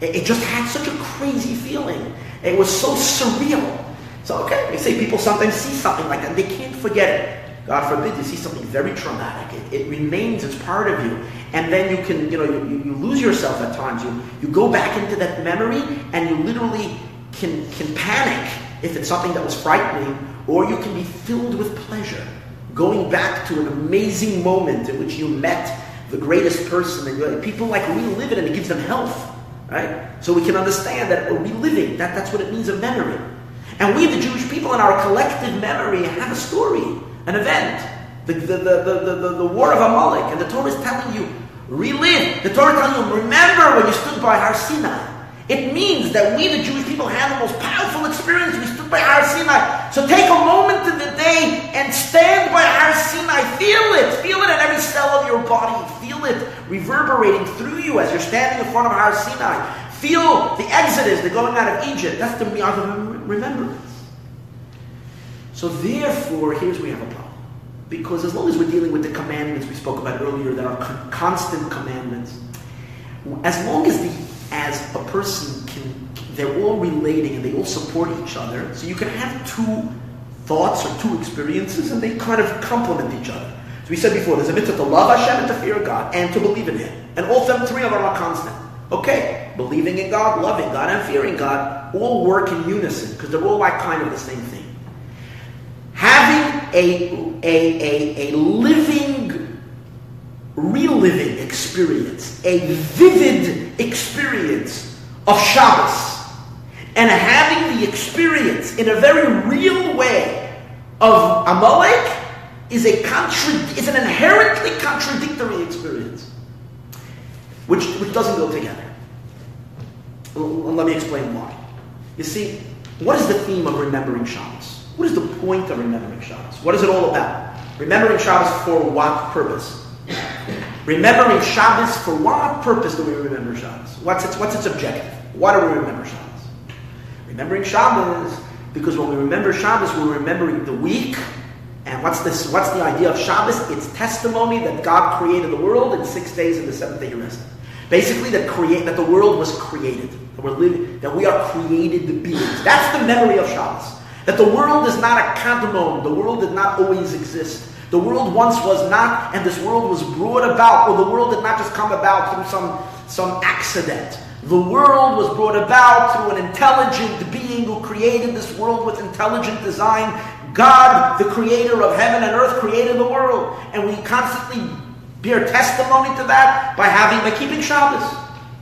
It, it just had such a crazy feeling. It was so surreal. So, okay, they say people sometimes see something like that. And they can't forget it. God forbid you see something very traumatic. It, it remains as part of you. And then you can, you know, you, you lose yourself at times. You, you go back into that memory and you literally can, can panic if it's something that was frightening, or you can be filled with pleasure. Going back to an amazing moment in which you met the greatest person, and people like relive it and it gives them health. Right? So we can understand that reliving, that, that's what it means of memory. And we, the Jewish people, in our collective memory, have a story, an event. The, the, the, the, the, the war of Amalek. And the Torah is telling you, relive. The Torah is telling you, remember when you stood by Har Sinai. It means that we, the Jewish people, had the most powerful experience. We stood by Har Sinai. So take a moment in the day and stand by Har Sinai. Feel it. Feel it in every cell of your body. Feel it reverberating through you as you're standing in front of Har Sinai. Feel the exodus, the going out of Egypt. That's the miyad of remembrance. So therefore, here's where we have a problem. Because as long as we're dealing with the commandments we spoke about earlier that are con- constant commandments, as long as the as a person can they're all relating and they all support each other, so you can have two thoughts or two experiences and they kind of complement each other. So we said before, there's a mitzvah to love Hashem and to fear God and to believe in Him. And all three of them are constant. Okay, believing in God, loving God, and fearing God all work in unison because they're all like kind of the same thing. Having a, a, a, a living, reliving experience, a vivid experience of Shabbos, and having the experience in a very real way of Amalek is a contra- is an inherently contradictory experience which, which doesn't go together. Let me explain why. You see, what is the theme of remembering Shabbos? What is the point of remembering Shabbos? What is it all about? Remembering Shabbos for what purpose? Remembering Shabbos for what purpose do we remember Shabbos? What's its, what's its objective? Why do we remember Shabbos? Remembering Shabbos, because when we remember Shabbos, we're remembering the week. And what's this? What's the idea of Shabbos? It's testimony that God created the world in six days, and the seventh day He rested. Basically, that create that the world was created, that we're living, that we are created beings. That's the memory of Shabbos. That the world is not a kadmon, the world did not always exist. The world once was not, and this world was brought about, or the world did not just come about through some, some accident. The world was brought about through an intelligent being who created this world with intelligent design. God, the creator of heaven and earth, created the world. And we constantly bear testimony to that by having, by keeping Shabbos.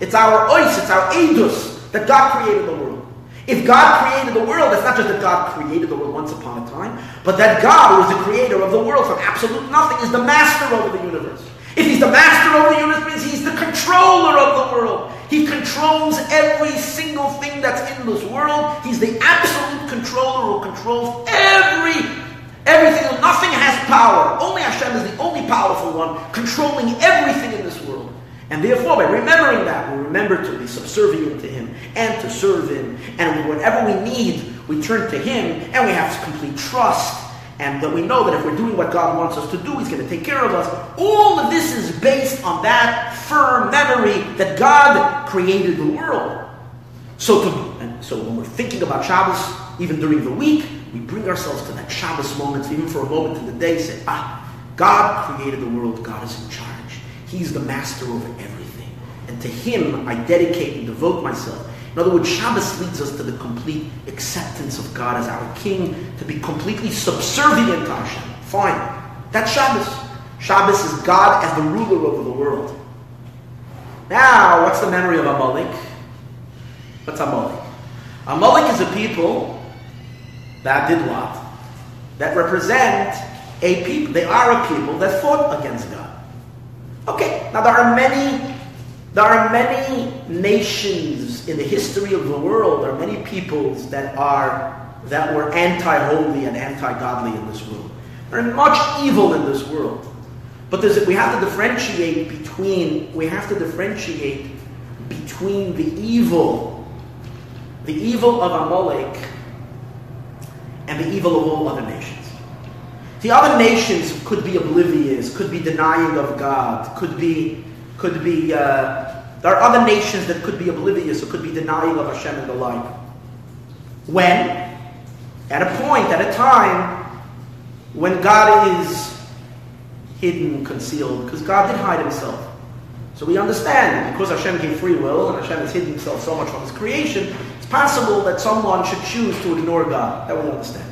It's our ois, it's our edus that God created the world. If God created the world, it's not just that God created the world once upon a time, but that God, who is the creator of the world from absolute nothing, is the master over the universe. If he's the master over the universe, means he's the controller of the world. He controls every single thing that's in this world. He's the absolute controller who controls every everything. Nothing has power. Only Hashem is the only powerful one, controlling everything in this world. And therefore, by remembering that, we remember to be subservient to Him and to serve Him. And whatever we need, we turn to Him and we have complete trust. And that we know that if we're doing what God wants us to do, He's going to take care of us. All of this is based on that firm memory that God created the world. So, to, so when we're thinking about Shabbos, even during the week, we bring ourselves to that Shabbos moment, even for a moment in the day, say, ah, God created the world, God is in charge. He's the master over everything. And to Him I dedicate and devote myself. In other words, Shabbos leads us to the complete acceptance of God as our King, to be completely subservient to Hashem. Fine. That's Shabbos. Shabbos is God as the ruler over the world. Now, what's the memory of Amalek? What's Amalek? Amalek is a people that did what? That represent a people. They are a people that fought against God. Okay, now there are many, there are many nations in the history of the world. There are many peoples that are that were anti-holy and anti-godly in this world. There's much evil in this world, but we have to differentiate between we have to differentiate between the evil, the evil of Amalek, and the evil of all other nations. The other nations could be oblivious, could be denying of God, could be, could be. Uh, there are other nations that could be oblivious or could be denying of Hashem and the like. When, at a point, at a time, when God is hidden, concealed, because God did hide Himself. So we understand because Hashem gave free will and Hashem has hidden Himself so much from His creation, it's possible that someone should choose to ignore God. That we understand.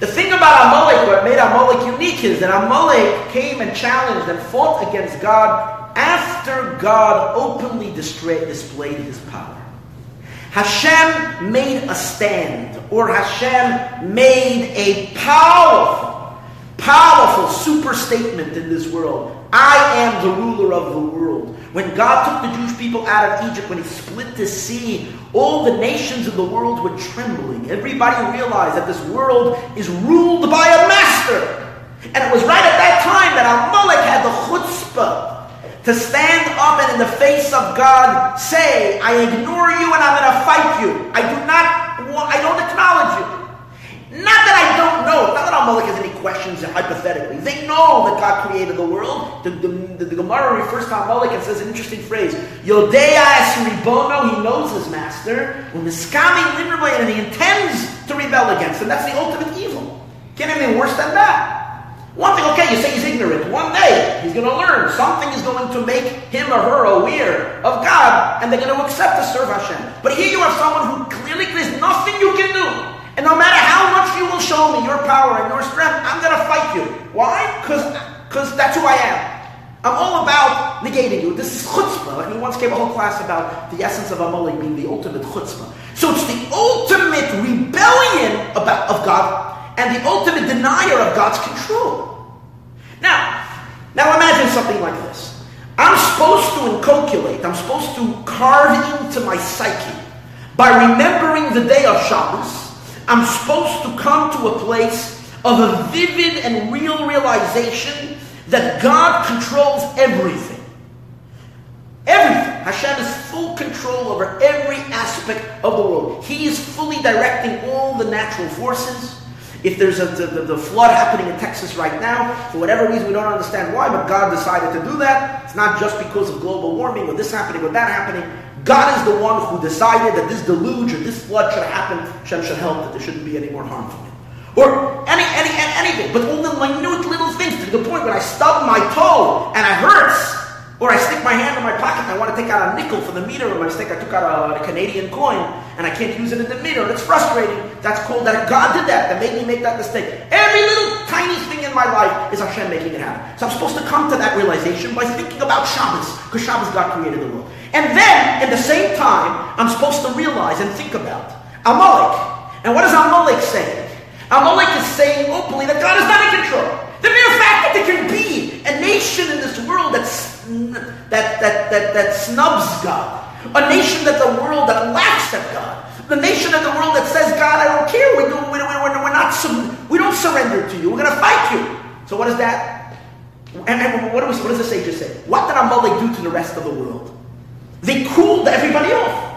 The thing about Amalek, what made Amalek unique, is that Amalek came and challenged and fought against God after God openly displayed his power. Hashem made a stand, or Hashem made a powerful, powerful super statement in this world. I am the ruler of the world. When God took the Jewish people out of Egypt, when He split the sea, all the nations of the world were trembling. Everybody realized that this world is ruled by a master. And it was right at that time that Amalek had the chutzpah to stand up and in the face of God say, I ignore you and I'm going to fight you. I do not, I don't acknowledge you. Not that I don't know. Not that Amalek has any questions hypothetically. They know that God created the world. The, the, the, the Gemara refers to Amalek and says an interesting phrase. Yodeas ribono, he knows his master. And he intends to rebel against him. That's the ultimate evil. Can't anything worse than that. One thing, okay, you say he's ignorant. One day, he's going to learn. Something is going to make him or her aware of God, and they're going to accept to serve Hashem. But here you have someone who clearly there's nothing you can do. And no matter how much you will show me your power and your strength, I'm going to fight you. Why? Because that's who I am. I'm all about negating you. This is chutzpah. Like we once gave a whole class about the essence of Amalek being the ultimate chutzpah. So it's the ultimate rebellion about, of God and the ultimate denier of God's control. Now, now imagine something like this. I'm supposed to inculcate, I'm supposed to carve into my psyche by remembering the day of Shabbos I'm supposed to come to a place of a vivid and real realization that God controls everything. Everything. Hashem is full control over every aspect of the world. He is fully directing all the natural forces. If there's a, the, the, flood happening in Texas right now, for whatever reason, we don't understand why, but God decided to do that. It's not just because of global warming or this happening or that happening. God is the one who decided that this deluge or this flood should happen. Hashem should help that there shouldn't be any more harm from it. Or any, any, anything, but all the minute little things to the point when I stub my toe and it hurts, or I stick my hand in my pocket and I want to take out a nickel for the meter, or my mistake, I took out a, a, Canadian coin and I can't use it in the meter, and it's frustrating. That's called that God did that, that made me make that mistake. Every little tiny thing in my life is Hashem making it happen. So I'm supposed to come to that realization by thinking about Shabbos, because Shabbos God created the world. And then, in the same time, I'm supposed to realize and think about Amalek. And what is Amalek saying? Amalek is saying openly that God is not in control. The mere fact that there can be a nation in this world that's that, that, that, that snubs God. A nation that the world that laughs at God. The nation of the world that says, God, I don't care. We, do, we, we're, we're not, we don't surrender to you. We're going to fight you. So what is that? And, and what, was, what does the sages say? What did Amalek do to the rest of the world? They cooled everybody off.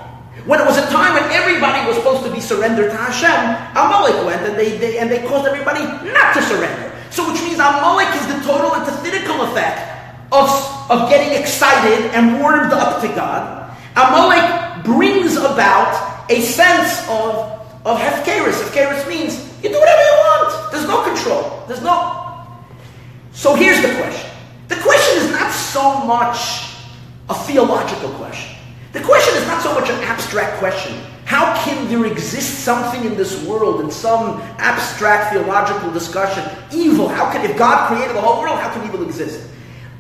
When it was a time when everybody was supposed to be surrendered to Hashem, Amalek went and they, they, and they caused everybody not to surrender. So which means Amalek is the total antithetical effect of, of getting excited and warmed up to God, Amalek brings about a sense of, of hefkeris. Hefkeris means you do whatever you want. There's no control. There's no. So here's the question. The question is not so much a theological question. The question is not so much an abstract question. How can there exist something in this world in some abstract theological discussion? Evil. How can, if God created the whole world, how can evil exist?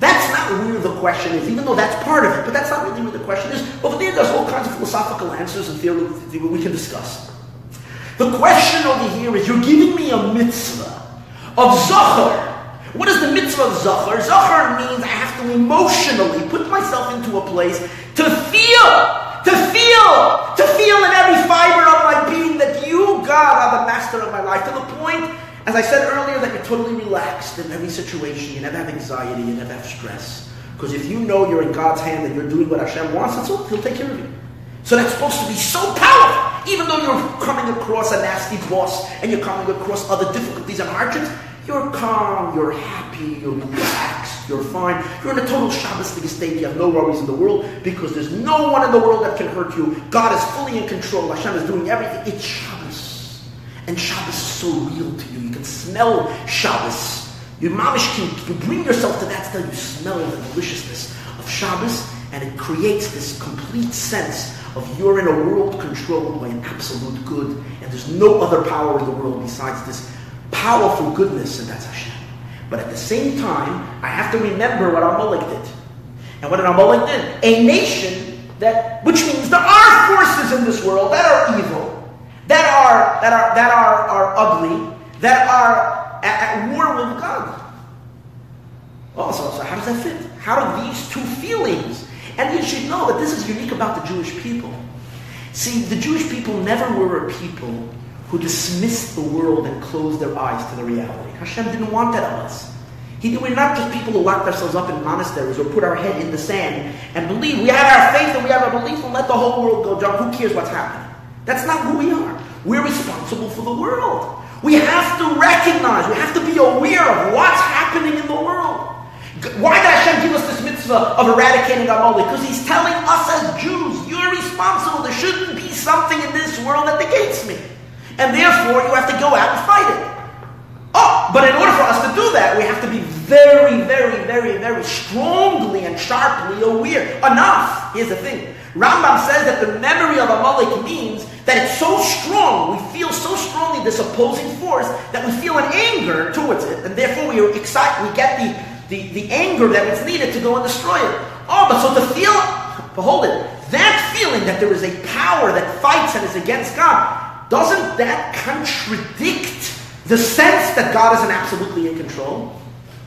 That's not where the question is, even though that's part of it, but that's not really where the question is. Over there, there's all kinds of philosophical answers and theory we can discuss. The question over here is you're giving me a mitzvah of zachar. What is the mitzvah of zachar? Zachar means I have to emotionally put myself into a place to feel, to feel, to feel in every fiber of my being that you, God, are the master of my life, to the point as I said earlier, that you're totally relaxed in every situation. You never have anxiety. You never have stress. Because if you know you're in God's hand and you're doing what Hashem wants, that's all. He'll take care of you. So that's supposed to be so powerful. Even though you're coming across a nasty boss and you're coming across other difficulties and hardships, you're calm, you're happy, you're relaxed, you're fine. You're in a total Shabbostic state. You have no worries in the world because there's no one in the world that can hurt you. God is fully in control. Hashem is doing everything. It's Shabbos. And Shabbos is so real to you smell Shabbos. You mamish can, can bring yourself to that state. You smell the deliciousness of Shabbos, and it creates this complete sense of you're in a world controlled by an absolute good, and there's no other power in the world besides this powerful goodness, and that's Hashem. But at the same time, I have to remember what Amalek did. And what did Amalek did? A nation that, which means there are forces in this world that are evil, that are that are that are, are ugly, that are at, at war with God. Oh, also, so how does that fit? How do these two feelings? And you should know that this is unique about the Jewish people. See, the Jewish people never were a people who dismissed the world and closed their eyes to the reality. Hashem didn't want that of us. He, we're not just people who locked ourselves up in monasteries or put our head in the sand and believe we have our faith and we have our belief and let the whole world go jump. Who cares what's happening? That's not who we are. We're responsible for the world. We have to recognize, we have to be aware of what's happening in the world. Why did Hashem give us this mitzvah of eradicating Amalek? Because He's telling us as Jews, you're responsible. There shouldn't be something in this world that negates me. And therefore, you have to go out and fight it. Oh, but in order for us to do that, we have to be very, very, very, very strongly and sharply aware. Enough. Here's the thing. Rambam says that the memory of Amalek means that it's so strong, we feel so strongly this opposing force that we feel an anger towards it, and therefore we are excited, we get the, the, the anger that is needed to go and destroy it. Oh, but so to feel, behold it, that feeling that there is a power that fights and is against God, doesn't that contradict the sense that God is an absolutely in control?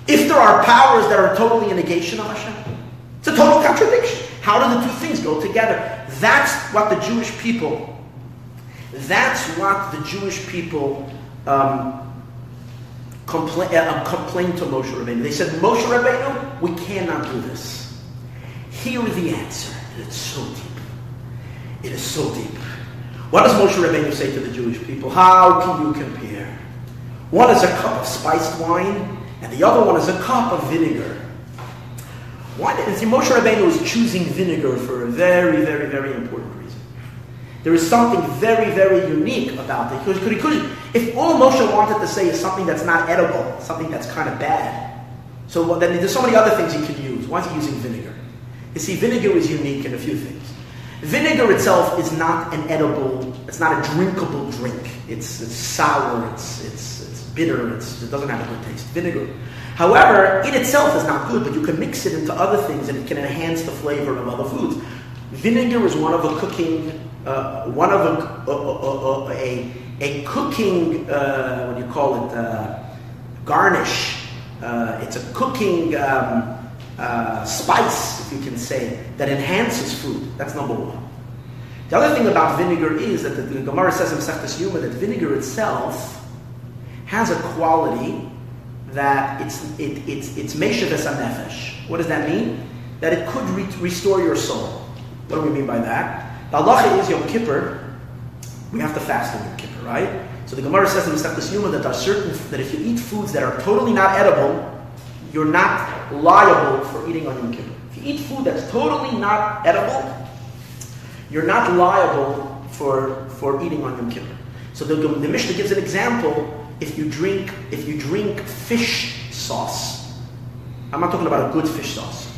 If there are powers that are totally in negation of Hashem, it's a total contradiction. How do the two things go together? That's what the Jewish people that's what the Jewish people um, compla- uh, complained to Moshe Rabbeinu. They said, Moshe Rabbeinu, we cannot do this. is the answer. And it's so deep. It is so deep. What does Moshe Rabbeinu say to the Jewish people? How can you compare? One is a cup of spiced wine, and the other one is a cup of vinegar. Why did Moshe Rabbeinu is choosing vinegar for a very, very, very important. There is something very, very unique about it. Could, if all Moshe wanted to say is something that's not edible, something that's kind of bad, so then there's so many other things he could use. Why is he using vinegar? You see, vinegar is unique in a few things. Vinegar itself is not an edible, it's not a drinkable drink. It's, it's sour, it's, it's, it's bitter, it's, it doesn't have a good taste. Vinegar. However, in itself is not good, but you can mix it into other things and it can enhance the flavor of other foods. Vinegar is one of a cooking, uh, one of a, a, a, a cooking, uh, what do you call it, uh, garnish. Uh, it's a cooking um, uh, spice, if you can say, that enhances food. That's number one. The other thing about vinegar is that the, the Gemara says in Sechtes Yuma that vinegar itself has a quality that it's it, it's it's meshaves nefesh. What does that mean? That it could re- restore your soul. What do we mean by that? The halacha is Yom Kippur. We have to fast on Yom Kippur, right? So the Gemara says in Masechtas Yuma that there are certain that if you eat foods that are totally not edible, you're not liable for eating on Yom Kippur. If you eat food that's totally not edible, you're not liable for, for eating on Yom Kippur. So the, the Mishnah gives an example. If you drink if you drink fish sauce, I'm not talking about a good fish sauce.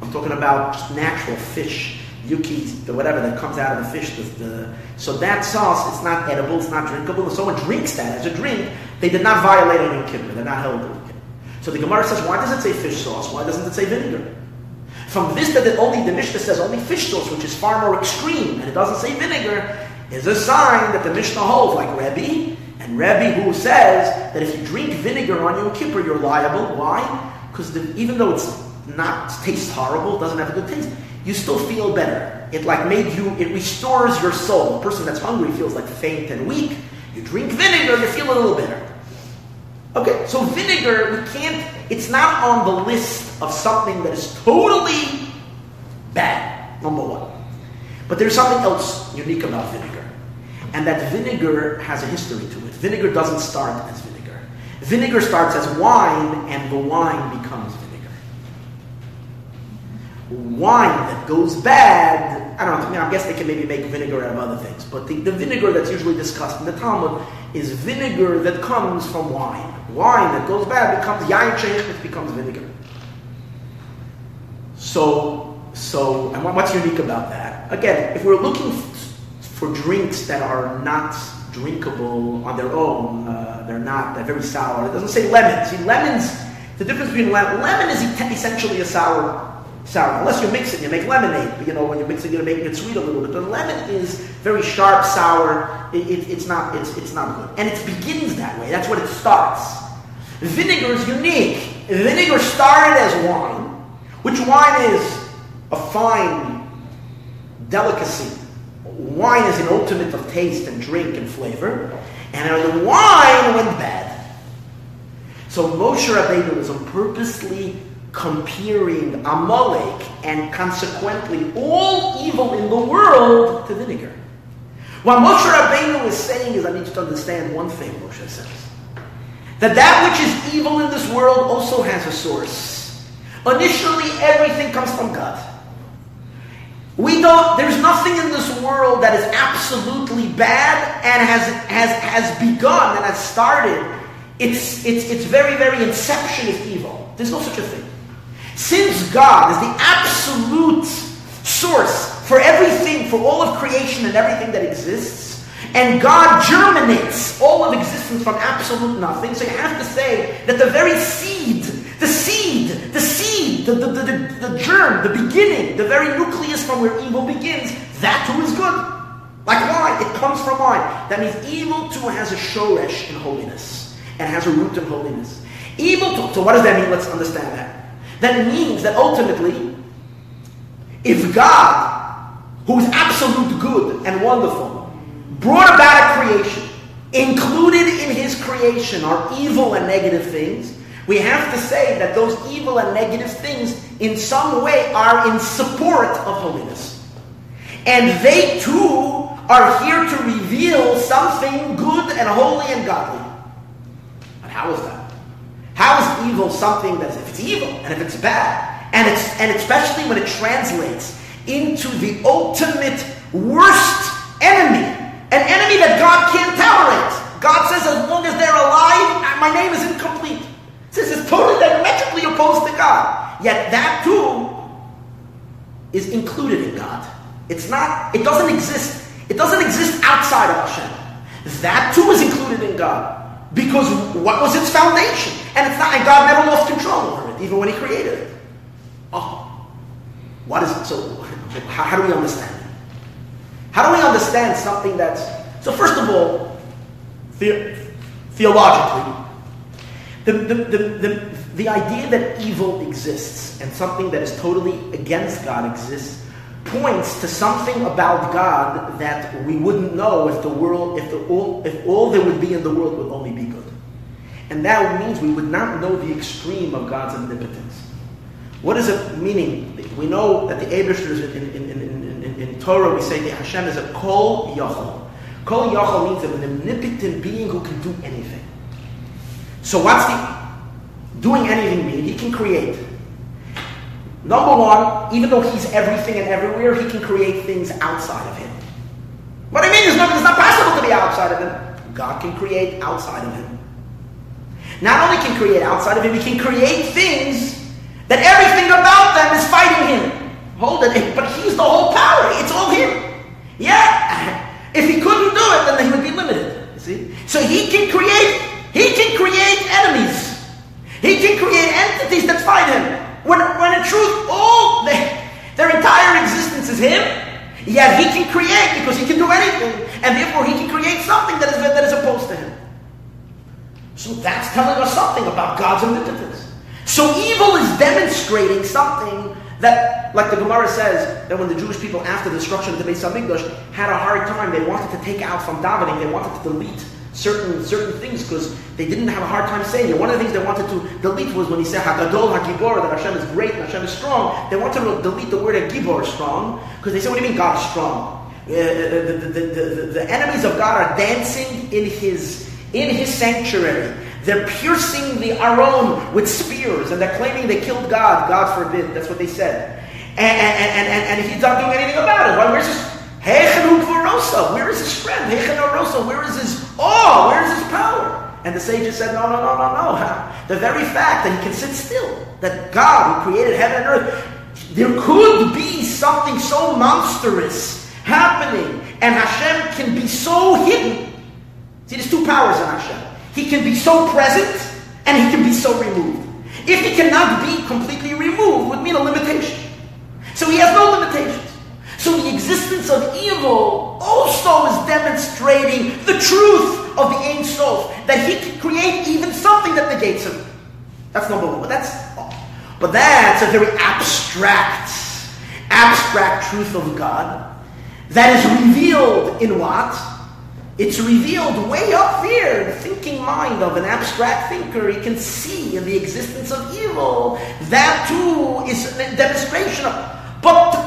I'm talking about natural fish, yuki, the whatever that comes out of the fish. The, the, so that sauce, it's not edible, it's not drinkable. If someone drinks that as a drink, they did not violate any Kippur. They're not held so the Gemara says, why does it say fish sauce? Why doesn't it say vinegar? From this that only the Mishnah says only fish sauce, which is far more extreme, and it doesn't say vinegar, is a sign that the Mishnah holds, like Rebbe, and Rebbe who says that if you drink vinegar on Yom Kippur, you're liable. Why? Because even though it's not tastes horrible, doesn't have a good taste, you still feel better. It like made you, it restores your soul. A person that's hungry feels like faint and weak. You drink vinegar, you feel a little better. Okay, so vinegar, we can't, it's not on the list of something that is totally bad, number one. But there's something else unique about vinegar. And that vinegar has a history to it. Vinegar doesn't start as vinegar. Vinegar starts as wine, and the wine becomes. Wine that goes bad I don't know, I, mean, I guess they can maybe make vinegar out of other things, but the, the vinegar that's usually discussed in the Talmud is vinegar that comes from wine. Wine that goes bad becomes yain it becomes vinegar. So, so, and what's unique about that? Again, if we're looking for drinks that are not drinkable on their own, uh, they're not, they're very sour. It doesn't say lemon. See, lemons, the difference between lemon, lemon is essentially a sour sour. Unless you mix it, you make lemonade. But, you know, when you mix it, you're making it sweet a little bit. The lemon is very sharp, sour. It, it, it's not. It's, it's not good, and it begins that way. That's what it starts. Vinegar is unique. Vinegar started as wine, which wine is a fine delicacy. Wine is an ultimate of taste and drink and flavor, and the wine went bad. So Moshe Rabbeinu is purposely comparing Amalek and consequently all evil in the world to vinegar. What Moshe Rabbeinu is saying is, I need you to understand one thing, Moshe says. That that which is evil in this world also has a source. Initially, everything comes from God. We don't, there's nothing in this world that is absolutely bad and has, has, has begun and has started. It's, it's, it's very, very inception of evil. There's no such a thing. Since God is the absolute source for everything, for all of creation and everything that exists, and God germinates all of existence from absolute nothing, so you have to say that the very seed, the seed, the seed, the, the, the, the, germ, the beginning, the very nucleus from where evil begins, that too is good. Like wine, it comes from wine. That means evil too has a shoresh in holiness and has a root in holiness. Evil too, so what does that mean? Let's understand that. That means that ultimately, if God, who is absolute good and wonderful, brought about a creation, included in his creation are evil and negative things, We have to say that those evil and negative things in some way are in support of holiness. And they too are here to reveal something good and holy and godly. But how is that? How is evil something that if it's evil and if it's bad, and it's and especially when it translates into the ultimate worst enemy, an enemy that God can't tolerate. God says, as long as they're alive, my name is incomplete. This is totally diametrically opposed to God. Yet that too is included in God. It's not, it doesn't exist. It doesn't exist outside of Hashem. That too is included in God. Because what was its foundation? And it's not, and God never lost control over it, even when He created it. Oh. What is it? So, how, how do we understand? How do we understand something that's. So, first of all, the, theologically, the, the, the, the, the idea that evil exists and something that is totally against God exists points to something about God that we wouldn't know if the world, if, the, all, if all there would be in the world would only be good. And that means we would not know the extreme of God's omnipotence. What is it meaning? We know that the Abishers in, in, in, in, in Torah, we say that Hashem is a Kol Yachol. Kol Yachol means an omnipotent being who can do anything. So what's the doing anything mean? He can create. Number one, even though he's everything and everywhere, he can create things outside of him. What I mean is, it's not possible to be outside of him. God can create outside of him. Not only can create outside of him, he can create things that everything about them is fighting him. Hold it, but he's the whole power. It's all him. Yeah. [laughs] If he couldn't do it, then he would be limited. You see? So he can create he can create enemies. He can create entities that fight him. When, when in truth, all the, their entire existence is him, yet he can create because he can do anything, and therefore he can create something that is, that is opposed to him. So that's telling us something about God's omnipotence. So evil is demonstrating something that, like the Gemara says, that when the Jewish people, after the destruction of the Beis Hamikdash, had a hard time, they wanted to take out from davening, they wanted to delete certain certain things because they didn't have a hard time saying it. One of the things they wanted to delete was when he said Hagadol Hagibor that Hashem is great and Hashem is strong. They wanted to delete the word Hagibor strong because they said, "What do you mean God is strong?" Uh, the, the, the, the, enemies of God are dancing in His in His sanctuary. They're piercing the Aron with spears and they're claiming they killed God. God forbid. That's what they said. And, and, and, and, he's not doing anything about it. Why? Where's his Where is his strength? Where is his Oh, where's his power? And the sages said, no, no, no, no, no. The very fact that he can sit still, that God who created heaven and earth, there could be something so monstrous happening, and Hashem can be so hidden. See, there's two powers in Hashem. He can be so present, and he can be so removed. If he cannot be completely removed, would mean a limitation. So he has no limitations. So the existence of evil also is demonstrating the truth of the Ein that he can create even something that negates him. That's number one. But that's but that's a very abstract, abstract truth of God that is revealed in what? It's revealed way up there, the thinking mind of an abstract thinker. He can see in the existence of evil. That too is a demonstration of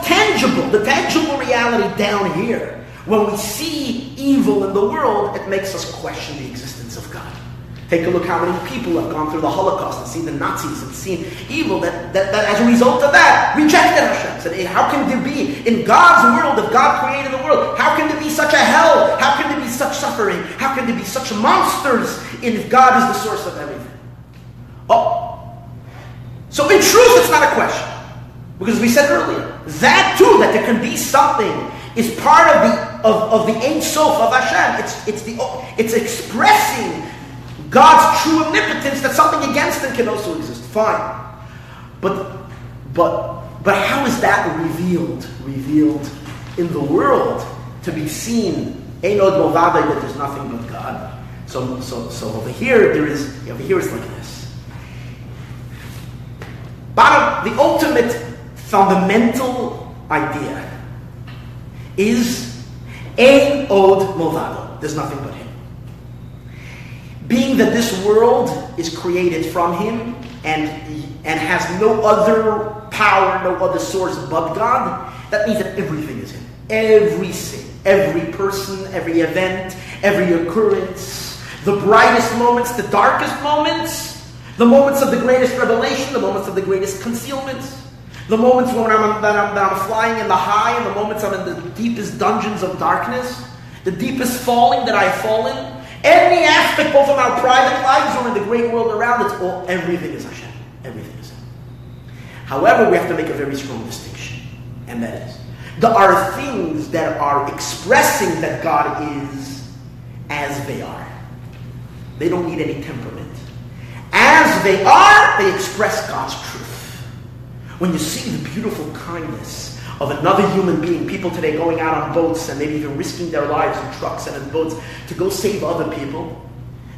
tangible, the tangible reality down here, when we see evil in the world, it makes us question the existence of God. Take a look how many people have gone through the Holocaust and seen the Nazis and seen evil that, that, that as a result of that rejected Hashem. Said, how can there be, in God's world, if God created the world, how can there be such a hell? How can there be such suffering? How can there be such monsters if God is the source of everything? Oh. So in truth, it's not a question. Because we said earlier, that too, that there can be something, is part of the of, of the Ein Sof of Hashem. It's it's the it's expressing God's true omnipotence that something against him can also exist. Fine. But but but how is that revealed? Revealed in the world to be seen. Ein Od Milvado that there's nothing but God. So so so over here there is over here it's like this. Bottom the ultimate fundamental idea is Ein Od Milvado. There's nothing but Him. being that this world is created from him and, and has no other power, no other source but God, that means that everything is him. Every sin, every person, every event, every occurrence, the brightest moments, the darkest moments, the moments of the greatest revelation, the moments of the greatest concealments, the moments when I'm, that, I'm, that I'm flying in the high, and the moments I'm in the deepest dungeons of darkness, the deepest falling that I've fallen, any aspect, both of our private lives or in the great world around us, all everything is Hashem. Everything is Him. However, we have to make a very strong distinction, and that is there are things that are expressing that God is as they are. They don't need any temperament. As they are, they express God's truth. When you see the beautiful kindness of another human being, people today going out on boats and maybe even risking their lives in trucks and in boats to go save other people,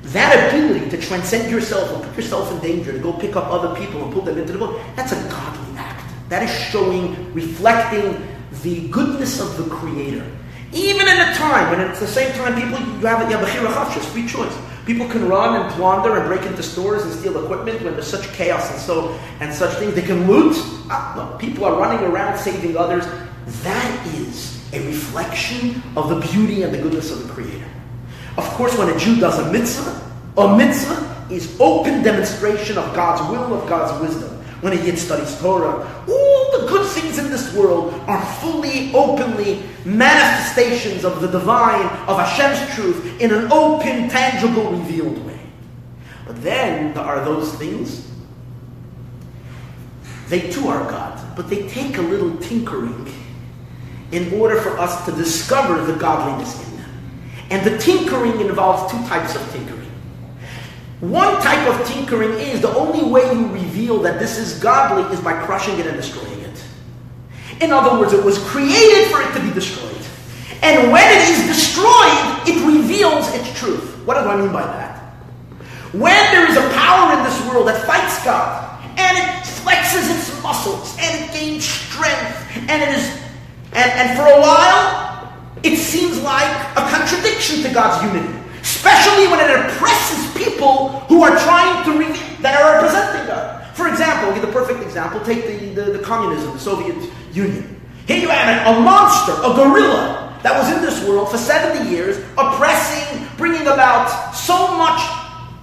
that ability to transcend yourself and put yourself in danger, to go pick up other people and pull them into the boat, that's a godly act. That is showing, reflecting the goodness of the Creator. Even in a time when at the same time people you have you have a free choice. People can run and plunder and break into stores and steal equipment when there's such chaos and so and such things. They can loot. Uh, no, people are running around saving others. That is a reflection of the beauty and the goodness of the Creator. Of course, when a Jew does a mitzvah, a mitzvah is open demonstration of God's will, of God's wisdom when a Yid studies Torah. Things in this world are fully, openly manifestations of the divine, of Hashem's truth, in an open, tangible, revealed way. But then there are those things, they too are God, but they take a little tinkering in order for us to discover the godliness in them. And the tinkering involves two types of tinkering. One type of tinkering is the only way you reveal that this is godly is by crushing it and destroying it. In other words, it was created for it to be destroyed. And when it is destroyed, it reveals its truth. What do I mean by that? When there is a power in this world that fights God, and it flexes its muscles, and it gains strength, and it is, and, and for a while, it seems like a contradiction to God's unity. Especially when it oppresses people who are trying to re- that are representing God. For example, I'll give the perfect example. Take the, the, the communism, the Soviet Union. Here you have a monster, a gorilla that was in this world for 70 years, oppressing, bringing about so much,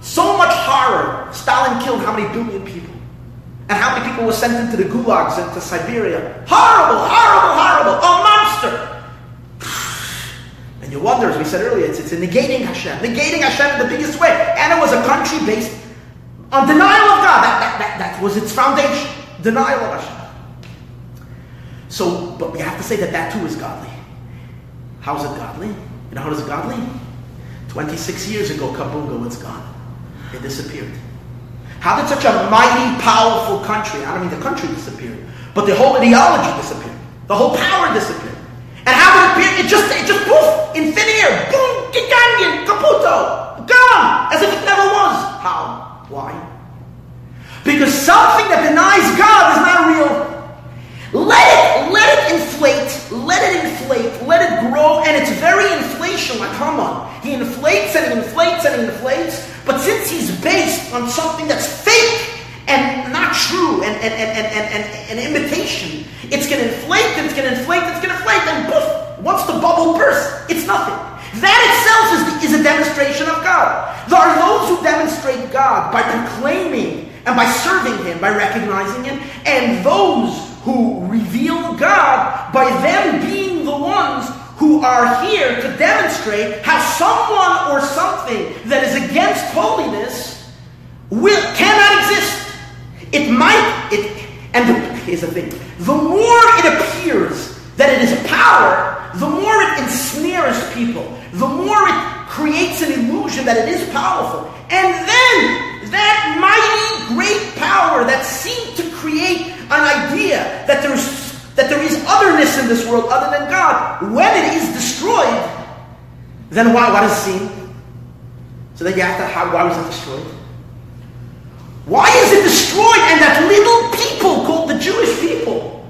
so much horror. Stalin killed how many billion people? And how many people were sent into the gulags into Siberia? Horrible, horrible, horrible. A monster. [sighs] And you wonder, as we said earlier, it's, it's a negating Hashem. Negating Hashem in the biggest way. And it was a country based on denial of God. That, that, that, that was its foundation. Denial of Hashem. So, but we have to say that that too is godly. How is it godly? You know how it is godly? 26 years ago, Kabunga was gone. It disappeared. How did such a mighty, powerful country, I don't mean the country disappeared, but the whole ideology disappeared. The whole power disappeared. And how did it appear? It just, it just poof, in thin air, boom, gigangan, caputo, gone, as if it never was. How? Why? Because something that denies God is not real. Let it, let it inflate, let it inflate, let it grow, and it's very inflation. Like, come on. He inflates and inflates and inflates, but since he's based on something that's fake and not true and, and, and, and, and, and, imitation, it's going to inflate, it's going to inflate, it's going to inflate, and poof, once the bubble bursts, it's nothing. That itself is, is a demonstration of God. There are those who demonstrate God by proclaiming and by serving Him, by recognizing Him, and those who reveal God by them being the ones who are here to demonstrate how someone or something that is against holiness will, cannot exist. It might, it, and here's the thing the more it appears that it is power, the more it ensnares people, the more it creates an illusion that it is powerful. And then that mighty, great power that seemed to create an idea that there's that there is otherness in this world other than God, when it is destroyed, then why, what is seen? So then you have to, how, why was it destroyed? Why is it destroyed? And that little people called the Jewish people,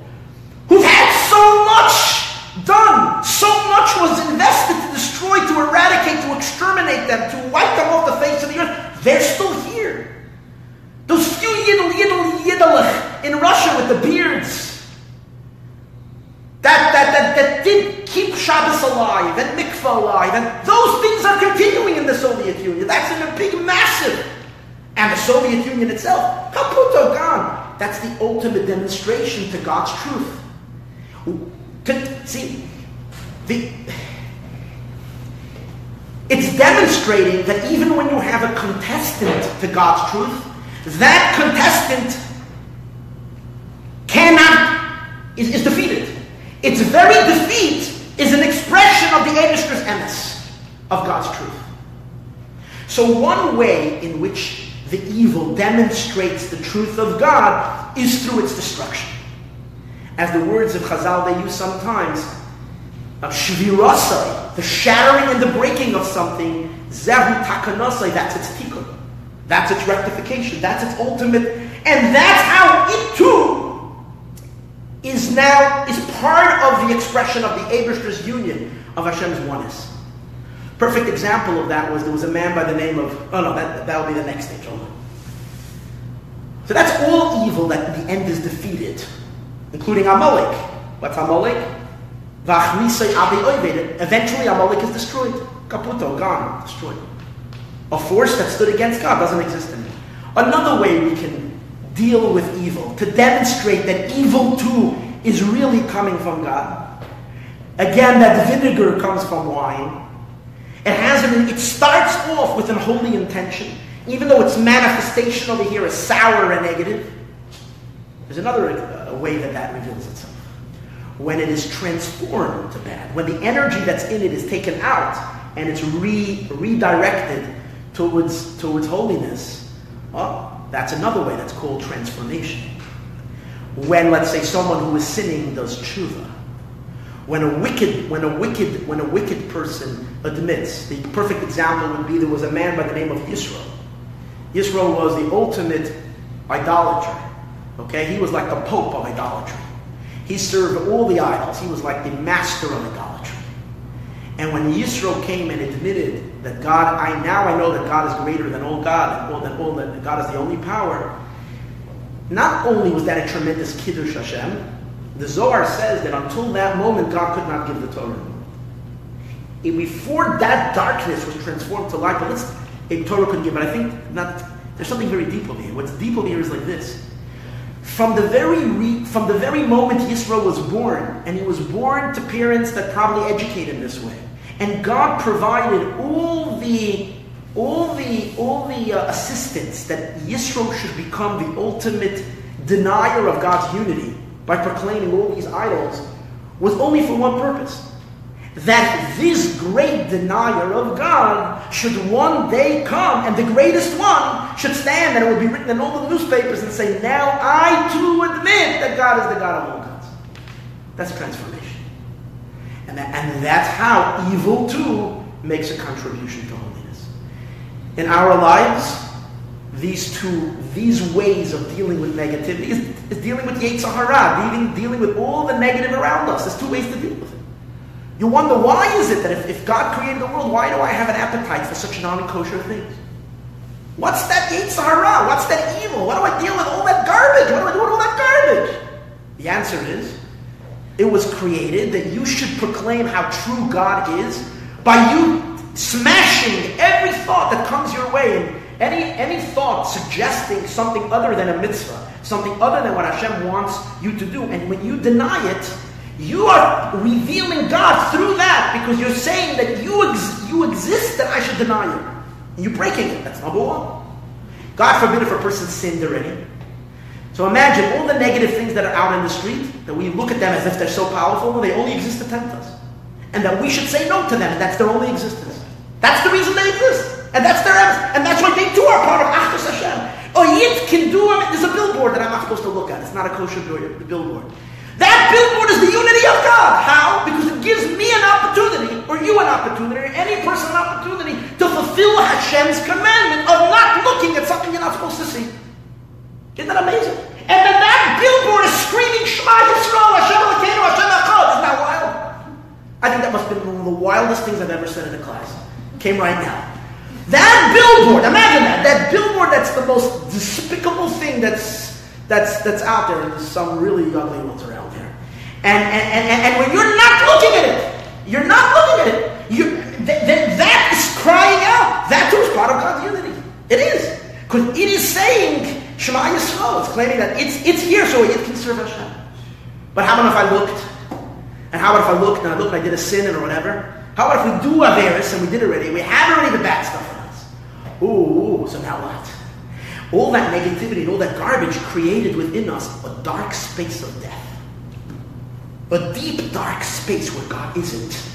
who've had so much done, so much was invested to destroy, to eradicate, to exterminate them, to wipe them off the face of the earth, those few yiddle, yiddle, yiddle in Russia with the beards. That, that, that, that did keep Shabbos alive and mikvah alive. And those things are continuing in the Soviet Union. That's in a big, massive. And the Soviet Union itself, kaputo, oh gone. That's the ultimate demonstration to God's truth. To, see, the, it's demonstrating that even when you have a contestant to God's truth, that contestant cannot, is, is defeated. Its very defeat is an expression of the Abishter's emes, of God's truth. So one way in which the evil demonstrates the truth of God is through its destruction. As the words of Chazal they use sometimes, shvirasai, the shattering and the breaking of something, zehu takanasai, that's its tikkun. That's its rectification. That's its ultimate. And that's how it too is now, is part of the expression of the Abishter's union of Hashem's oneness. Perfect example of that was there was a man by the name of, oh no, that, that'll be the next stage. Hold on. So that's all evil that the end is defeated, including Amalek. What's Amalek? Eventually Amalek is destroyed. Caputo, oh, gone, destroyed. A force that stood against God doesn't exist anymore. Another way we can deal with evil, to demonstrate that evil too is really coming from God. Again, that vinegar comes from wine. It has an, it starts off with an holy intention, even though its manifestation over here is sour and negative. There's another uh, way that that reveals itself. When it is transformed to bad, when the energy that's in it is taken out and it's re, redirected towards, towards holiness, well, that's another way that's called transformation. When, let's say, someone who is sinning does tshuva, when a wicked, when a wicked, when a wicked person admits, the perfect example would be there was a man by the name of Yisro. Yisro was the ultimate idolater. Okay, he was like the pope of idolatry. He served all the idols. He was like the master of idolatry. And when Yisro came and admitted that God, I now I know that God is greater than all God, and all, that all that God is the only power. Not only was that a tremendous kiddush Hashem, the Zohar says that until that moment, God could not give the Torah. Before that darkness was transformed to light, but let's, a Torah couldn't give. But I think not. There's something very deep over here. What's deep over here is like this. From the very re, from the very moment Yisro was born, and he was born to parents that probably educate him this way, and God provided all the all the all the uh, assistance that Yisro should become the ultimate denier of God's unity by proclaiming all these idols was only for one purpose. That this great denier of God should one day come, and the greatest one should stand, and it would be written in all the newspapers and say, Now I too admit that God is the God of all gods. That's transformation. And, that, and that's how evil too makes a contribution to holiness. In our lives, these two, these ways of dealing with negativity is, is dealing with Yetzer Hara, dealing, dealing with all the negative around us. There's two ways to deal with it. You wonder why is it that if, if God created the world, why do I have an appetite for such non-kosher things? What's that Yetzer Hara? What's that evil? Why do I deal with all that garbage? What do I do with all that garbage? The answer is, it was created that you should proclaim how true God is by you smashing every thought that comes your way and any, any thought suggesting something other than a mitzvah, something other than what Hashem wants you to do, and when you deny it, you are revealing God through that because you're saying that you, ex- you exist that I should deny you. you're breaking it. That's number one. God forbid if a person sinned already. So imagine all the negative things that are out in the street, that we look at them as if they're so powerful, well, they only exist to tempt us. And that we should say no to them, and that's their only existence. That's the reason they exist. And that's their and that's why they too are part of Achdus Hashem. Oh, Yit can do them. There's a billboard that I'm not supposed to look at. It's not a kosher billboard. That billboard is the unity of God. How? Because it gives me an opportunity, or you an opportunity, or any person an opportunity to fulfill Hashem's commandment of not looking at something you're not supposed to see. Isn't that amazing? And then that billboard is screaming Shema Yisrael, Hashem Elokeinu, Hashem Echad. Isn't that wild? I think that must have been one of the wildest things I've ever said in a class. Came right now. That billboard, imagine that. That billboard that's the most despicable thing that's that's that's out there. And there's some really ugly ones around there. And and, and, and when you're not looking at it, you're not looking at it. You, th- th- that is crying out. That too is part of God's unity. It is. Because it is saying, Shema Yisrael. It's claiming that it's, it's here so it can serve Hashem. But how about if I looked? And how about if I looked and I looked and I did a sin or whatever? How about if we do Averis and we did it already? We have already the bad stuff in us. Ooh, so now what? All that negativity and all that garbage created within us a dark space of death. A deep, dark space where God isn't.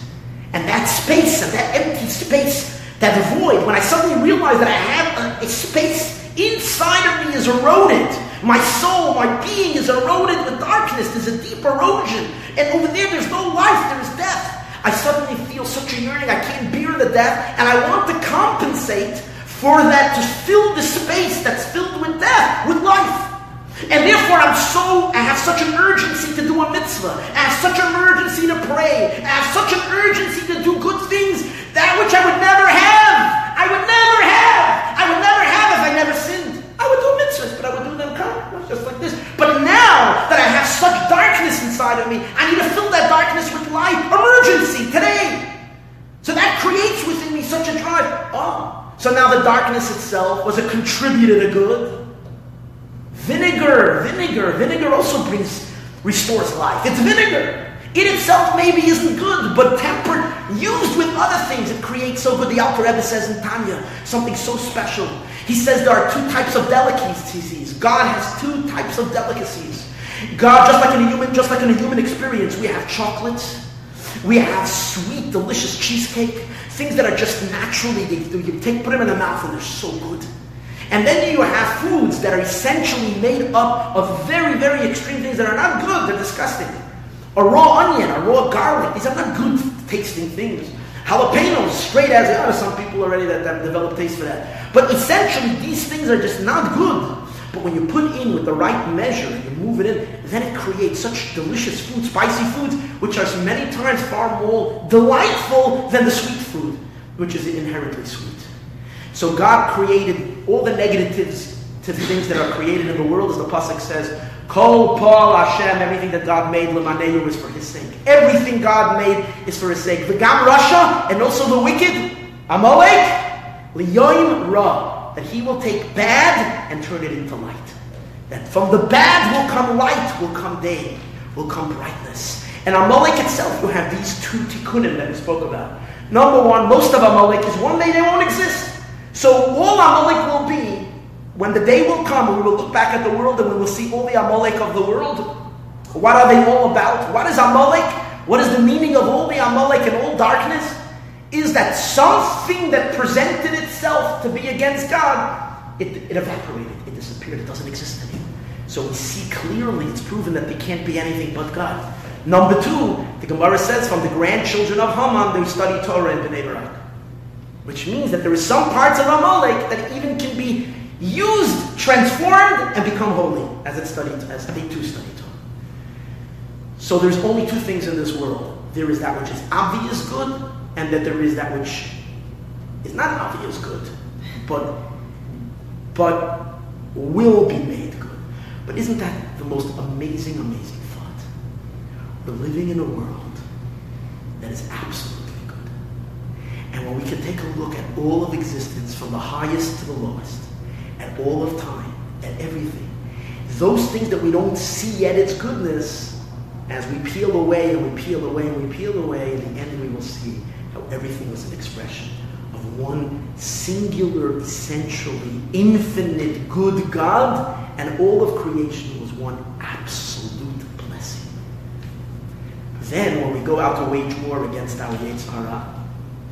And that space, and that empty space, that void, when I suddenly realize that I have a, a space inside of me is eroded. My soul, my being is eroded with darkness. There's a deep erosion. And over there, there's no life, there is death. I suddenly feel such a yearning, I can't bear the death, and I want to compensate for that, to fill the space that's filled with death, with life. And therefore, I'm so, I have such an urgency to do a mitzvah. I have such an urgency to pray. I have such an urgency to do good things, that which I would never have. Inside of me, I need to fill that darkness with light. Emergency, today. So that creates within me such a drive. Oh, so now the darkness itself was a contributor to good. Vinegar, vinegar, vinegar also brings, restores life. It's vinegar. It itself maybe isn't good, but tempered, used with other things, it creates so good. The Alter Rebbe says in Tanya something so special. He says there are two types of delicacies. God has two types of delicacies. God, just like in a human, just like in a human experience, we have chocolates, we have sweet, delicious cheesecake, things that are just naturally you take, put them in the mouth, and they're so good. And then you have foods that are essentially made up of very, very extreme things that are not good, they're disgusting. A raw onion, a raw garlic, these are not good tasting things. Jalapenos, straight as they are, some people already that have developed taste for that. But essentially, these things are just not good. But when you put in with the right measure, you move it in, then it creates such delicious food, spicy foods, which are many times far more delightful than the sweet food, which is inherently sweet. So God created all the negatives to the things that are created in the world, as the pasuk says, Kol Pa'al Hashem, everything that God made, Lemaneyu is for His sake. Everything God made is for His sake. The Gam Rasha and also the wicked, Amalek, L'yom Ra, that He will take bad and turn it into light. That from the bad will come light, will come day, will come brightness. And Amalek itself, you have these two tikkunim that we spoke about. Number one, most of Amalek is one day they won't exist. So all Amalek will be, when the day will come, we will look back at the world and we will see all the Amalek of the world. What are they all about? What is Amalek? What is the meaning of all the Amalek and all darkness? Is that something that presented itself to be against God, it, it evaporated, it disappeared, it doesn't exist anymore. So we see clearly, it's proven that they can't be anything but God. Number two, the Gemara says from the grandchildren of Haman, they study Torah in Bnei Barak. Which means that there are some parts of Amalek that even can be used, transformed, and become holy, as it studied, as they too study Torah. So there's only two things in this world. There is that which is obvious good, and that there is that which is not obvious good, but but will be made good. But isn't that the most amazing, amazing thought? We're living in a world that is absolutely good. And when we can take a look at all of existence from the highest to the lowest, at all of time, at everything, those things that we don't see yet its goodness, as we peel away and we peel away and we peel away, in the end we will see everything was an expression of one singular, essentially infinite good God, and all of creation was one absolute blessing. Then, when we go out to wage war against our Yetzer Hara, uh,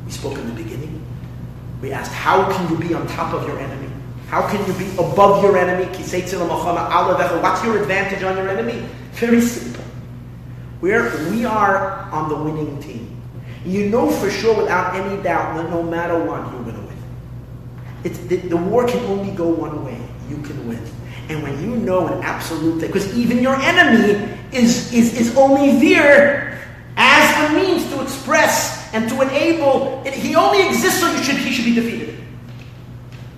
we spoke in the beginning. We asked, how can you be on top of your enemy? How can you be above your enemy? What's your advantage on your enemy? Very simple. We're, we are on the winning team. You know for sure, without any doubt, that no matter what, you're going to win. It's, the, the war can only go one way. You can win. And when you know an absolute, thing, because even your enemy is, is, is only there as a means to express and to enable. He only exists so you should, he should be defeated.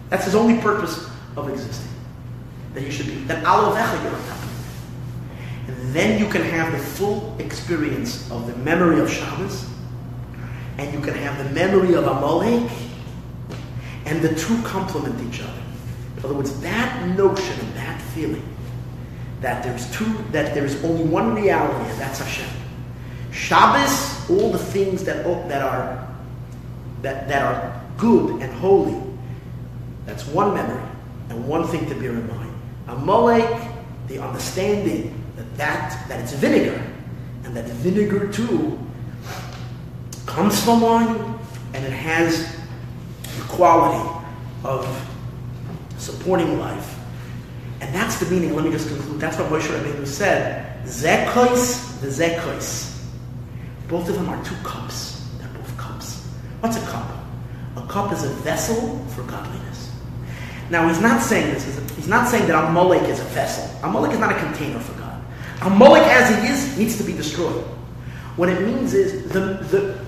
That's his only purpose of existing. That he should be. That Alovecha you're on top And then you can have the full experience of the memory of Shabbos and you can have the memory of Amalek, and the two complement each other. In other words, that notion and that feeling that there's two, that there's only one reality, and that's Hashem. Shabbos, all the things that, that are that, that are good and holy, that's one memory and one thing to bear in mind. Amalek, the understanding that, that, that it's vinegar, and that vinegar too comes from wine, and it has the quality of supporting life. And that's the meaning. Let me just conclude. That's what Moshe Rabbeinu said. Zekois, the zekois. Both of them are two cups. They're both cups. What's a cup? A cup is a vessel for godliness. Now he's not saying this. He's not saying that Amalek is a vessel. Amalek is not a container for God. Amalek, as it is, needs to be destroyed. What it means is the, the,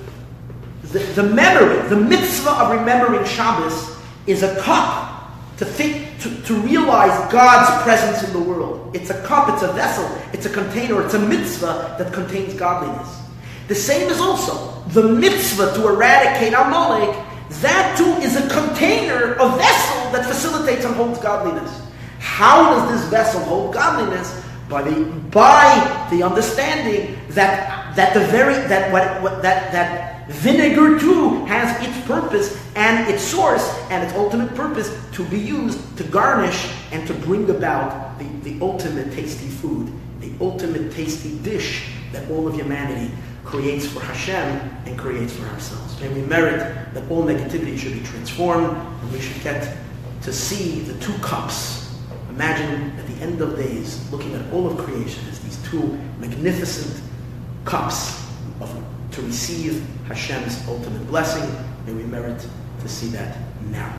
the, the memory, the mitzvah of remembering Shabbos is a cup to think, to, to realize God's presence in the world. It's a cup, it's a vessel, it's a container, it's a mitzvah that contains godliness. The same is also the mitzvah to eradicate Amalek. That too is a container, a vessel that facilitates and holds godliness. How does this vessel hold godliness? By the by the understanding that that the very that what, what that that Vinegar too has its purpose and its source and its ultimate purpose to be used to garnish and to bring about the, the ultimate tasty food, the ultimate tasty dish that all of humanity creates for Hashem and creates for ourselves. May we merit that all negativity should be transformed and we should get to see the two cups. Imagine at the end of days, looking at all of creation as these two magnificent cups of to receive Hashem's ultimate blessing. May we merit to see that now.